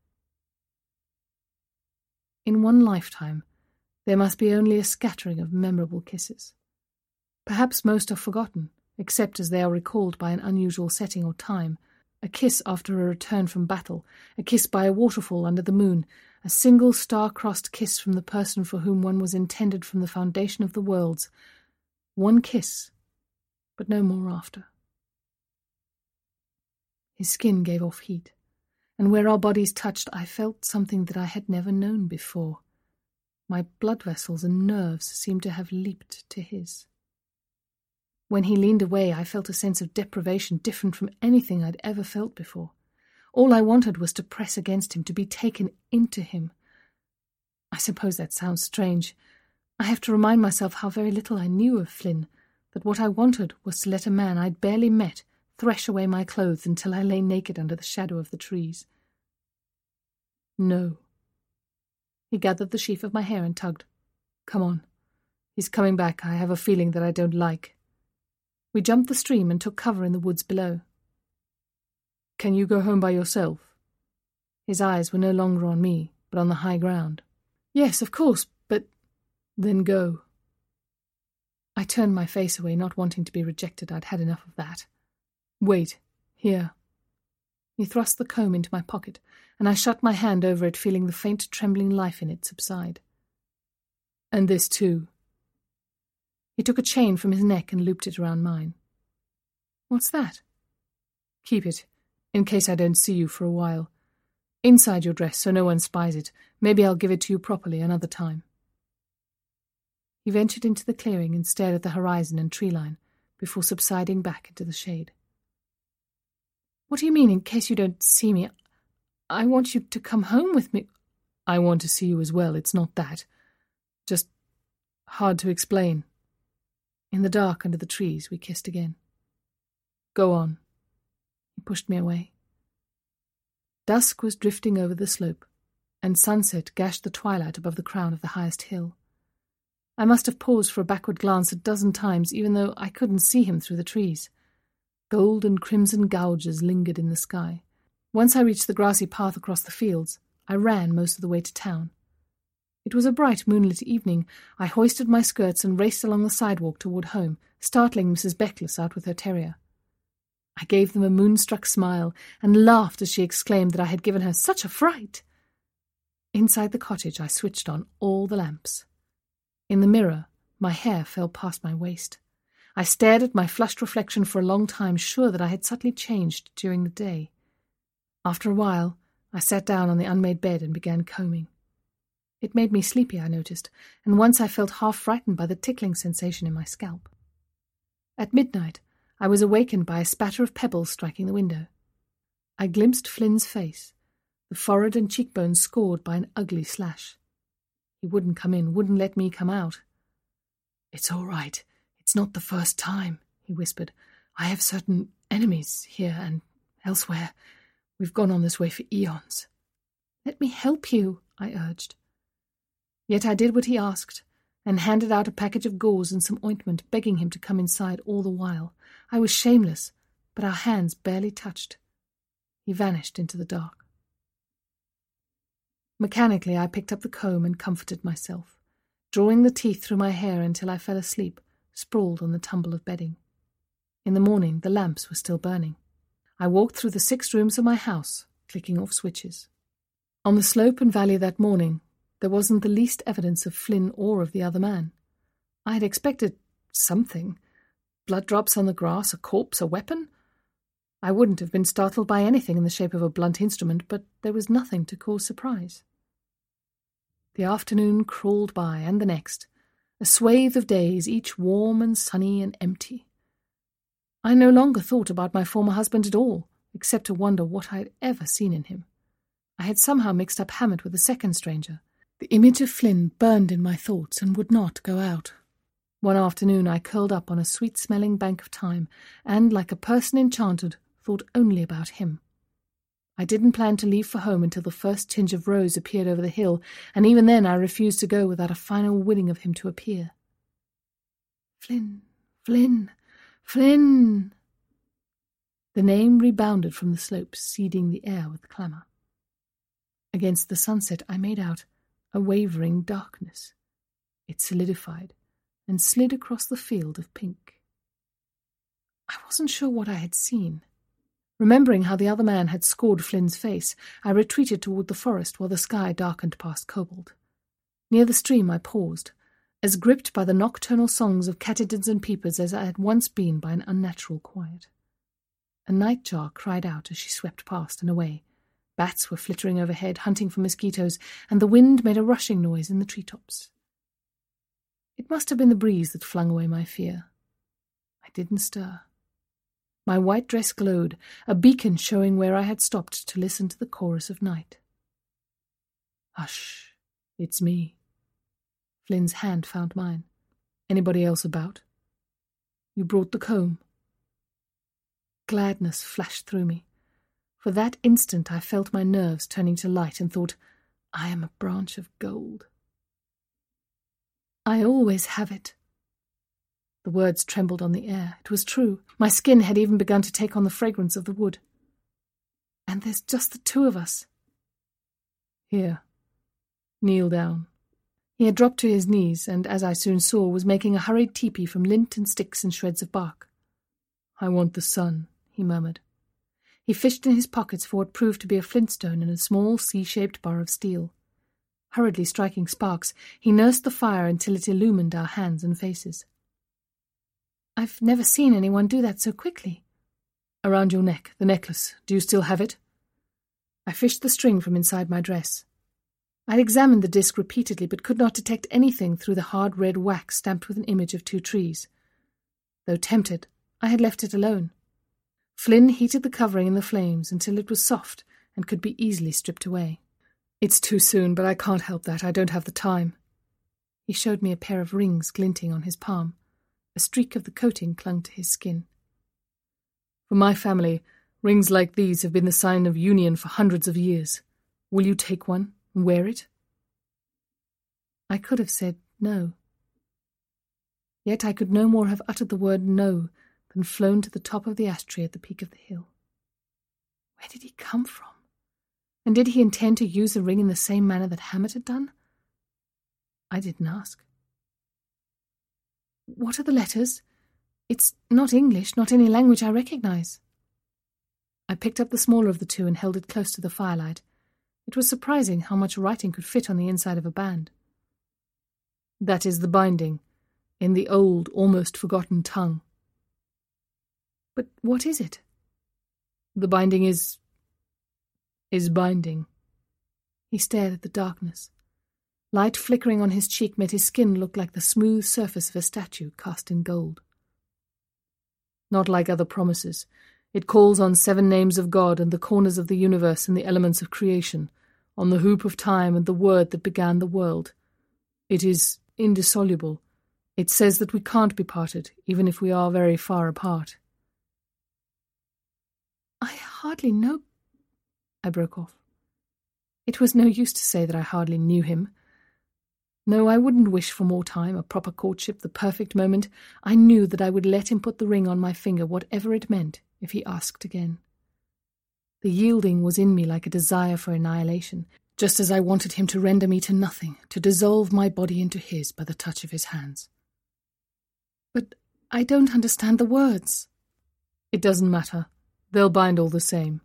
In one lifetime, there must be only a scattering of memorable kisses. Perhaps most are forgotten, except as they are recalled by an unusual setting or time. A kiss after a return from battle, a kiss by a waterfall under the moon, a single star-crossed kiss from the person for whom one was intended from the foundation of the worlds. One kiss, but no more after. His skin gave off heat, and where our bodies touched I felt something that I had never known before. My blood vessels and nerves seemed to have leaped to his. When he leaned away, I felt a sense of deprivation different from anything I'd ever felt before. All I wanted was to press against him, to be taken into him. I suppose that sounds strange. I have to remind myself how very little I knew of Flynn, that what I wanted was to let a man I'd barely met thresh away my clothes until I lay naked under the shadow of the trees. No. He gathered the sheaf of my hair and tugged. Come on. He's coming back. I have a feeling that I don't like. We jumped the stream and took cover in the woods below. Can you go home by yourself? His eyes were no longer on me, but on the high ground. Yes, of course, but. Then go. I turned my face away, not wanting to be rejected. I'd had enough of that. Wait. Here. He thrust the comb into my pocket, and I shut my hand over it, feeling the faint trembling life in it subside. And this too. He took a chain from his neck and looped it around mine. What's that? Keep it in case I don't see you for a while. Inside your dress so no one spies it. Maybe I'll give it to you properly another time. He ventured into the clearing and stared at the horizon and tree line before subsiding back into the shade. What do you mean, in case you don't see me? I want you to come home with me. I want to see you as well, it's not that. Just hard to explain. In the dark under the trees, we kissed again. Go on, he pushed me away. Dusk was drifting over the slope, and sunset gashed the twilight above the crown of the highest hill. I must have paused for a backward glance a dozen times, even though I couldn't see him through the trees. Gold and crimson gouges lingered in the sky. Once I reached the grassy path across the fields, I ran most of the way to town. It was a bright moonlit evening. I hoisted my skirts and raced along the sidewalk toward home, startling Mrs. Beckless out with her terrier. I gave them a moonstruck smile and laughed as she exclaimed that I had given her such a fright. Inside the cottage, I switched on all the lamps. In the mirror, my hair fell past my waist. I stared at my flushed reflection for a long time, sure that I had subtly changed during the day. After a while, I sat down on the unmade bed and began combing. It made me sleepy, I noticed, and once I felt half frightened by the tickling sensation in my scalp. At midnight, I was awakened by a spatter of pebbles striking the window. I glimpsed Flynn's face, the forehead and cheekbones scored by an ugly slash. He wouldn't come in, wouldn't let me come out. It's all right. It's not the first time, he whispered. I have certain enemies here and elsewhere. We've gone on this way for eons. Let me help you, I urged. Yet I did what he asked, and handed out a package of gauze and some ointment, begging him to come inside all the while. I was shameless, but our hands barely touched. He vanished into the dark. Mechanically, I picked up the comb and comforted myself, drawing the teeth through my hair until I fell asleep, sprawled on the tumble of bedding. In the morning, the lamps were still burning. I walked through the six rooms of my house, clicking off switches. On the slope and valley that morning, there wasn't the least evidence of Flynn or of the other man. I had expected something, blood drops on the grass, a corpse, a weapon? I wouldn't have been startled by anything in the shape of a blunt instrument, but there was nothing to cause surprise. The afternoon crawled by, and the next, a swathe of days, each warm and sunny and empty. I no longer thought about my former husband at all, except to wonder what I had ever seen in him. I had somehow mixed up Hammett with a second stranger. The image of Flynn burned in my thoughts and would not go out. One afternoon I curled up on a sweet smelling bank of thyme, and, like a person enchanted, thought only about him. I didn't plan to leave for home until the first tinge of rose appeared over the hill, and even then I refused to go without a final willing of him to appear. Flynn, Flynn, Flynn! The name rebounded from the slopes, seeding the air with clamour. Against the sunset I made out a wavering darkness. It solidified and slid across the field of pink. I wasn't sure what I had seen. Remembering how the other man had scored Flynn's face, I retreated toward the forest while the sky darkened past Cobalt. Near the stream I paused, as gripped by the nocturnal songs of katydids and peepers as I had once been by an unnatural quiet. A nightjar cried out as she swept past and away. Bats were flittering overhead, hunting for mosquitoes, and the wind made a rushing noise in the treetops. It must have been the breeze that flung away my fear. I didn't stir. My white dress glowed, a beacon showing where I had stopped to listen to the chorus of night. Hush, it's me. Flynn's hand found mine. Anybody else about? You brought the comb. Gladness flashed through me. For that instant I felt my nerves turning to light and thought, I am a branch of gold. I always have it, the words trembled on the air. It was true. My skin had even begun to take on the fragrance of the wood. And there's just the two of us. Here. Kneel down. He had dropped to his knees, and, as I soon saw, was making a hurried tepee from lint and sticks and shreds of bark. I want the sun, he murmured. He fished in his pockets for what proved to be a flintstone and a small C-shaped bar of steel. Hurriedly striking sparks, he nursed the fire until it illumined our hands and faces. I've never seen anyone do that so quickly. Around your neck, the necklace. Do you still have it? I fished the string from inside my dress. I examined the disc repeatedly, but could not detect anything through the hard red wax stamped with an image of two trees. Though tempted, I had left it alone. Flynn heated the covering in the flames until it was soft and could be easily stripped away. It's too soon, but I can't help that. I don't have the time. He showed me a pair of rings glinting on his palm. A streak of the coating clung to his skin. For my family, rings like these have been the sign of union for hundreds of years. Will you take one and wear it? I could have said no. Yet I could no more have uttered the word no than flown to the top of the ash tree at the peak of the hill. Where did he come from? And did he intend to use the ring in the same manner that Hammett had done? I didn't ask. What are the letters? It's not English, not any language I recognize. I picked up the smaller of the two and held it close to the firelight. It was surprising how much writing could fit on the inside of a band. That is the binding, in the old, almost forgotten tongue. But what is it? The binding is. is binding. He stared at the darkness. Light flickering on his cheek made his skin look like the smooth surface of a statue cast in gold. Not like other promises. It calls on seven names of God and the corners of the universe and the elements of creation, on the hoop of time and the word that began the world. It is indissoluble. It says that we can't be parted, even if we are very far apart. I hardly know. I broke off. It was no use to say that I hardly knew him. No, I wouldn't wish for more time, a proper courtship, the perfect moment. I knew that I would let him put the ring on my finger, whatever it meant, if he asked again. The yielding was in me like a desire for annihilation, just as I wanted him to render me to nothing, to dissolve my body into his by the touch of his hands. But I don't understand the words. It doesn't matter. They'll bind all the same.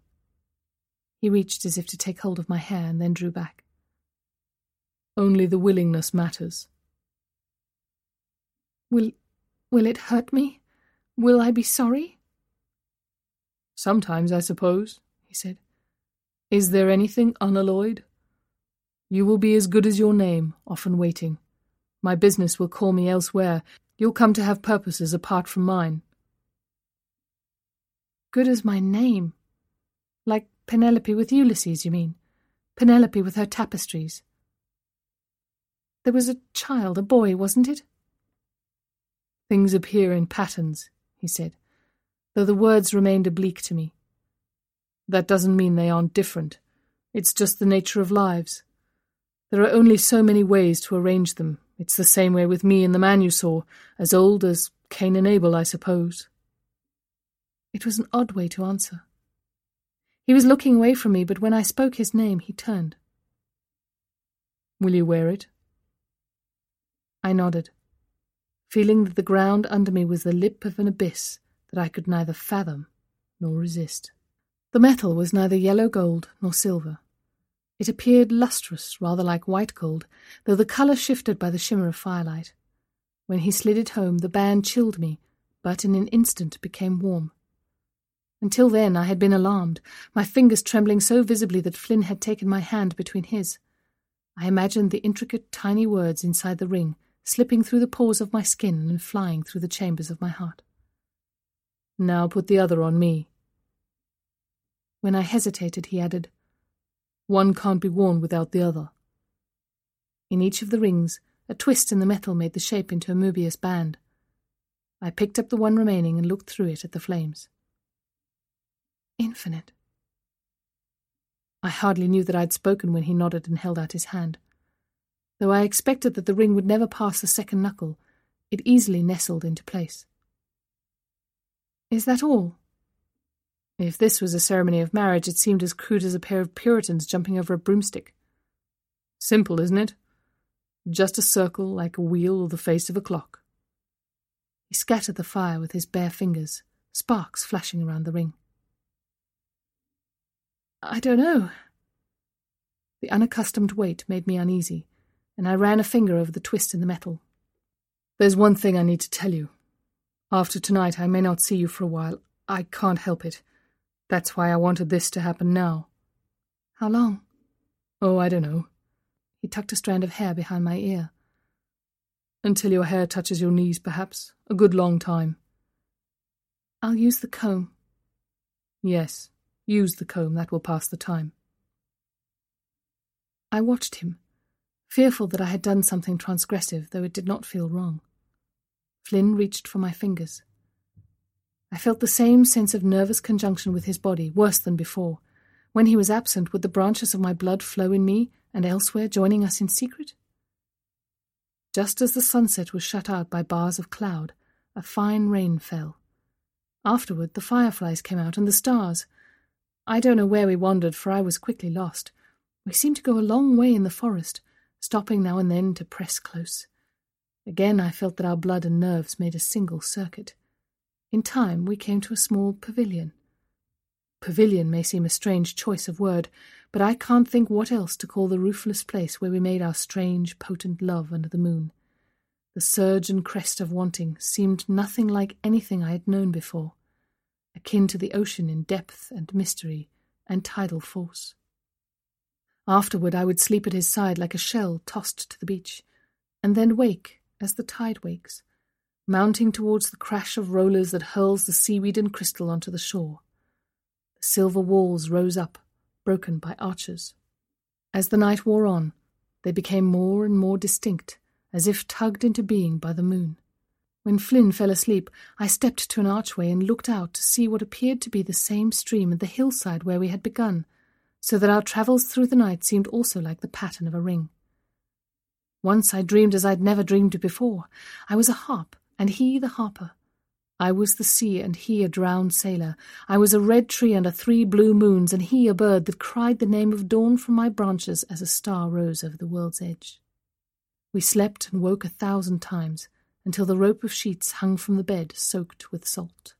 He reached as if to take hold of my hair and then drew back. Only the willingness matters. Will will it hurt me? Will I be sorry? Sometimes, I suppose, he said. Is there anything unalloyed? You will be as good as your name, often waiting. My business will call me elsewhere. You'll come to have purposes apart from mine. Good as my name? Like Penelope with Ulysses, you mean? Penelope with her tapestries. There was a child, a boy, wasn't it? Things appear in patterns, he said, though the words remained oblique to me. That doesn't mean they aren't different. It's just the nature of lives. There are only so many ways to arrange them. It's the same way with me and the man you saw, as old as Cain and Abel, I suppose. It was an odd way to answer. He was looking away from me, but when I spoke his name, he turned. Will you wear it? I nodded, feeling that the ground under me was the lip of an abyss that I could neither fathom nor resist. The metal was neither yellow gold nor silver. It appeared lustrous, rather like white gold, though the colour shifted by the shimmer of firelight. When he slid it home, the band chilled me, but in an instant became warm. Until then, I had been alarmed, my fingers trembling so visibly that Flynn had taken my hand between his. I imagined the intricate, tiny words inside the ring slipping through the pores of my skin and flying through the chambers of my heart. Now put the other on me. When I hesitated, he added, One can't be worn without the other. In each of the rings, a twist in the metal made the shape into a Möbius band. I picked up the one remaining and looked through it at the flames. Infinite. I hardly knew that I had spoken when he nodded and held out his hand. Though I expected that the ring would never pass the second knuckle, it easily nestled into place. Is that all? If this was a ceremony of marriage, it seemed as crude as a pair of Puritans jumping over a broomstick. Simple, isn't it? Just a circle like a wheel or the face of a clock. He scattered the fire with his bare fingers, sparks flashing around the ring. I don't know. The unaccustomed weight made me uneasy, and I ran a finger over the twist in the metal. There's one thing I need to tell you. After tonight, I may not see you for a while. I can't help it. That's why I wanted this to happen now. How long? Oh, I don't know. He tucked a strand of hair behind my ear. Until your hair touches your knees, perhaps. A good long time. I'll use the comb. Yes, use the comb. That will pass the time. I watched him fearful that I had done something transgressive, though it did not feel wrong. Flynn reached for my fingers. I felt the same sense of nervous conjunction with his body, worse than before. When he was absent, would the branches of my blood flow in me and elsewhere, joining us in secret? Just as the sunset was shut out by bars of cloud, a fine rain fell. Afterward, the fireflies came out and the stars. I don't know where we wandered, for I was quickly lost. We seemed to go a long way in the forest, stopping now and then to press close. Again I felt that our blood and nerves made a single circuit. In time we came to a small pavilion. Pavilion may seem a strange choice of word, but I can't think what else to call the roofless place where we made our strange, potent love under the moon. The surge and crest of wanting seemed nothing like anything I had known before, akin to the ocean in depth and mystery and tidal force. Afterward, I would sleep at his side like a shell tossed to the beach, and then wake as the tide wakes, mounting towards the crash of rollers that hurls the seaweed and crystal onto the shore. The silver walls rose up, broken by arches. As the night wore on, they became more and more distinct, as if tugged into being by the moon. When Flynn fell asleep, I stepped to an archway and looked out to see what appeared to be the same stream at the hillside where we had begun, so that our travels through the night seemed also like the pattern of a ring. Once I dreamed as I'd never dreamed before. I was a harp, and he the harper. I was the sea, and he a drowned sailor. I was a red tree under three blue moons, and he a bird that cried the name of dawn from my branches as a star rose over the world's edge. We slept and woke a thousand times, until the rope of sheets hung from the bed soaked with salt.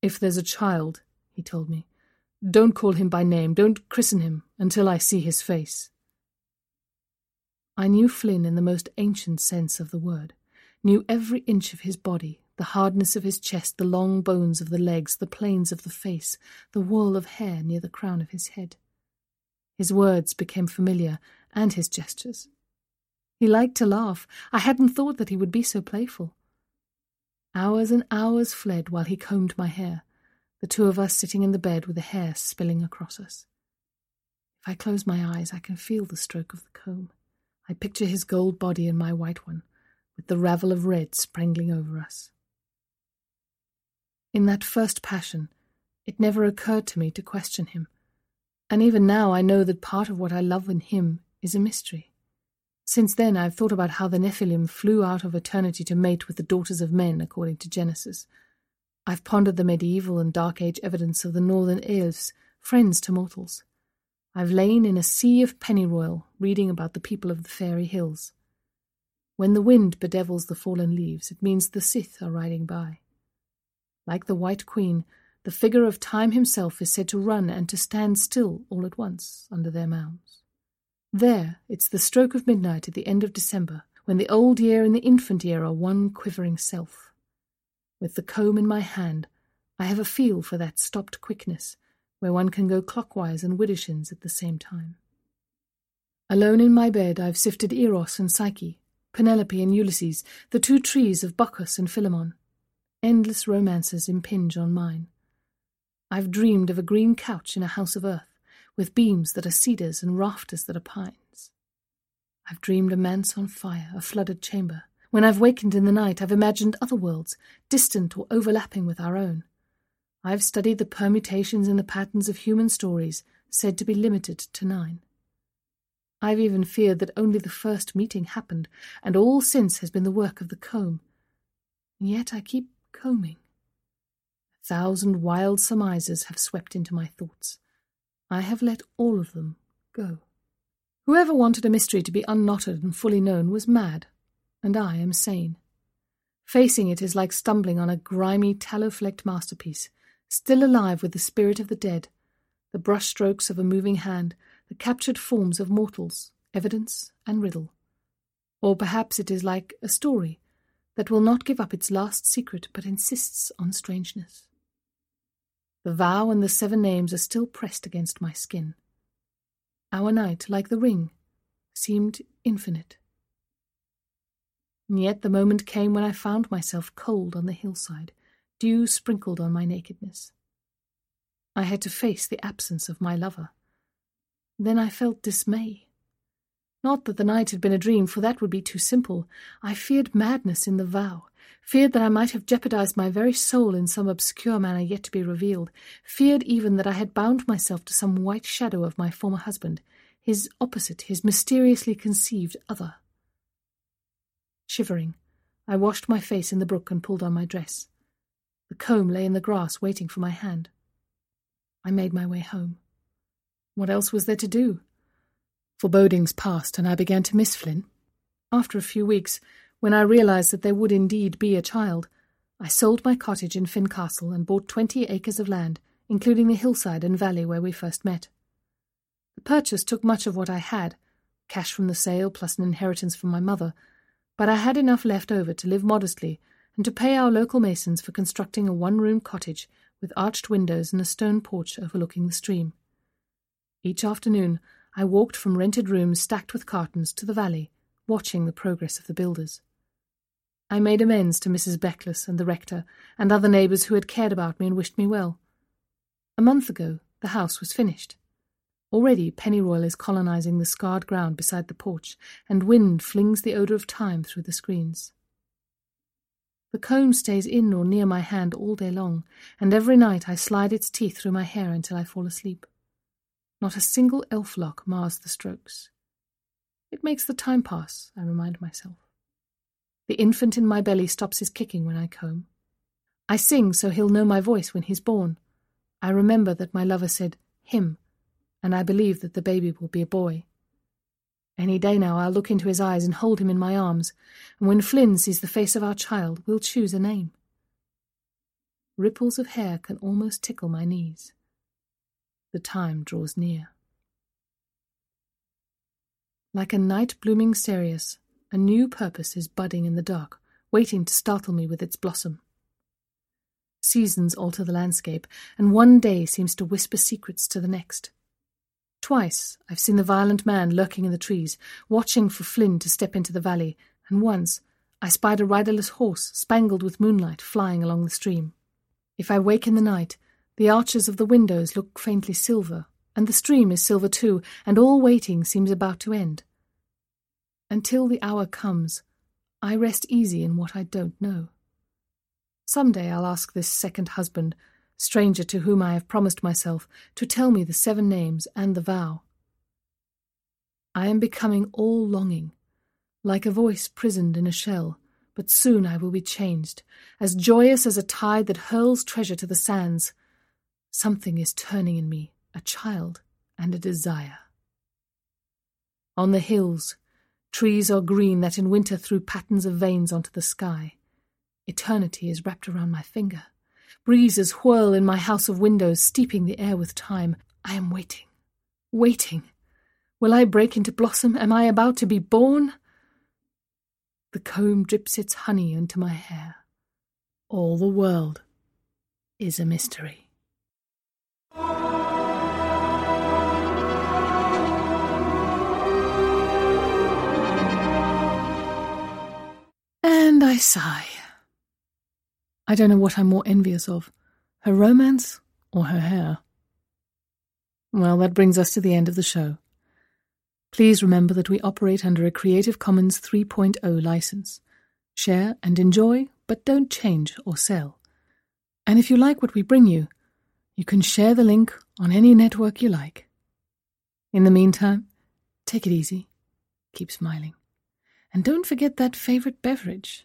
If there's a child, he told me, don't call him by name, don't christen him, until I see his face. I knew Flynn in the most ancient sense of the word, knew every inch of his body, the hardness of his chest, the long bones of the legs, the planes of the face, the wall of hair near the crown of his head. His words became familiar, and his gestures. He liked to laugh. I hadn't thought that he would be so playful. Hours and hours fled while he combed my hair, the two of us sitting in the bed with the hair spilling across us. If I close my eyes, I can feel the stroke of the comb. I picture his gold body and my white one, with the ravel of red sprangling over us. In that first passion, it never occurred to me to question him, and even now I know that part of what I love in him is a mystery. Since then, I have thought about how the Nephilim flew out of eternity to mate with the daughters of men, according to Genesis. I've pondered the medieval and Dark Age evidence of the northern elves, friends to mortals. I've lain in a sea of pennyroyal, reading about the people of the fairy hills. When the wind bedevils the fallen leaves, it means the Sith are riding by. Like the White Queen, the figure of Time himself is said to run and to stand still all at once under their mounds. There, it's the stroke of midnight at the end of December, when the old year and the infant year are one quivering self. With the comb in my hand, I have a feel for that stopped quickness, where one can go clockwise and widdershins at the same time. Alone in my bed, I've sifted Eros and Psyche, Penelope and Ulysses, the two trees of Baucis and Philemon. Endless romances impinge on mine. I've dreamed of a green couch in a house of earth, with beams that are cedars and rafters that are pines. I've dreamed a manse on fire, a flooded chamber. When I've wakened in the night, I've imagined other worlds, distant or overlapping with our own. I've studied the permutations and the patterns of human stories, said to be limited to nine. I've even feared that only the first meeting happened, and all since has been the work of the comb. And yet I keep combing. A thousand wild surmises have swept into my thoughts. I have let all of them go. Whoever wanted a mystery to be unknotted and fully known was mad, and I am sane. Facing it is like stumbling on a grimy, tallow flecked masterpiece, still alive with the spirit of the dead, the brushstrokes of a moving hand, the captured forms of mortals, evidence and riddle. Or perhaps it is like a story that will not give up its last secret but insists on strangeness. The vow and the seven names are still pressed against my skin. Our night, like the ring, seemed infinite. And yet the moment came when I found myself cold on the hillside, dew sprinkled on my nakedness. I had to face the absence of my lover. Then I felt dismay. Not that the night had been a dream, for that would be too simple. I feared madness in the vow, feared that I might have jeopardized my very soul in some obscure manner yet to be revealed, feared even that I had bound myself to some white shadow of my former husband, his opposite, his mysteriously conceived other. Shivering, I washed my face in the brook and pulled on my dress. The comb lay in the grass waiting for my hand. I made my way home. What else was there to do? Forebodings passed, and I began to miss Flynn. After a few weeks, when I realized that there would indeed be a child, I sold my cottage in Fincastle and bought twenty acres of land, including the hillside and valley where we first met. The purchase took much of what I had, cash from the sale plus an inheritance from my mother, but I had enough left over to live modestly and to pay our local masons for constructing a one-room cottage with arched windows and a stone porch overlooking the stream. Each afternoon, I walked from rented rooms stacked with cartons to the valley, watching the progress of the builders. I made amends to Mrs. Beckless and the rector and other neighbours who had cared about me and wished me well. A month ago, the house was finished. Already, Pennyroyal is colonizing the scarred ground beside the porch, and wind flings the odour of thyme through the screens. The comb stays in or near my hand all day long, and every night I slide its teeth through my hair until I fall asleep. Not a single elf lock mars the strokes. It makes the time pass, I remind myself. The infant in my belly stops his kicking when I comb. I sing so he'll know my voice when he's born. I remember that my lover said, him, and I believe that the baby will be a boy. Any day now I'll look into his eyes and hold him in my arms, and when Flynn sees the face of our child, we'll choose a name. Ripples of hair can almost tickle my knees. The time draws near. Like a night blooming cereus, a new purpose is budding in the dark, waiting to startle me with its blossom. Seasons alter the landscape, and one day seems to whisper secrets to the next. Twice I've seen the violent man lurking in the trees, watching for Flynn to step into the valley, and once I spied a riderless horse, spangled with moonlight, flying along the stream. If I wake in the night, the arches of the windows look faintly silver, and the stream is silver too, and all waiting seems about to end. Until the hour comes, I rest easy in what I don't know. Some day I'll ask this second husband, stranger to whom I have promised myself, to tell me the seven names and the vow. I am becoming all longing, like a voice prisoned in a shell, but soon I will be changed, as joyous as a tide that hurls treasure to the sands. Something is turning in me, a child and a desire. On the hills, trees are green that in winter threw patterns of veins onto the sky. Eternity is wrapped around my finger. Breezes whirl in my house of windows, steeping the air with time. I am waiting, waiting. Will I break into blossom? Am I about to be born? The comb drips its honey into my hair. All the world is a mystery. I sigh. I don't know what I'm more envious of her romance or her hair. Well, that brings us to the end of the show. Please remember that we operate under a Creative Commons 3.0 license. Share and enjoy, but don't change or sell. And if you like what we bring you, you can share the link on any network you like. In the meantime, take it easy, keep smiling, and don't forget that favorite beverage.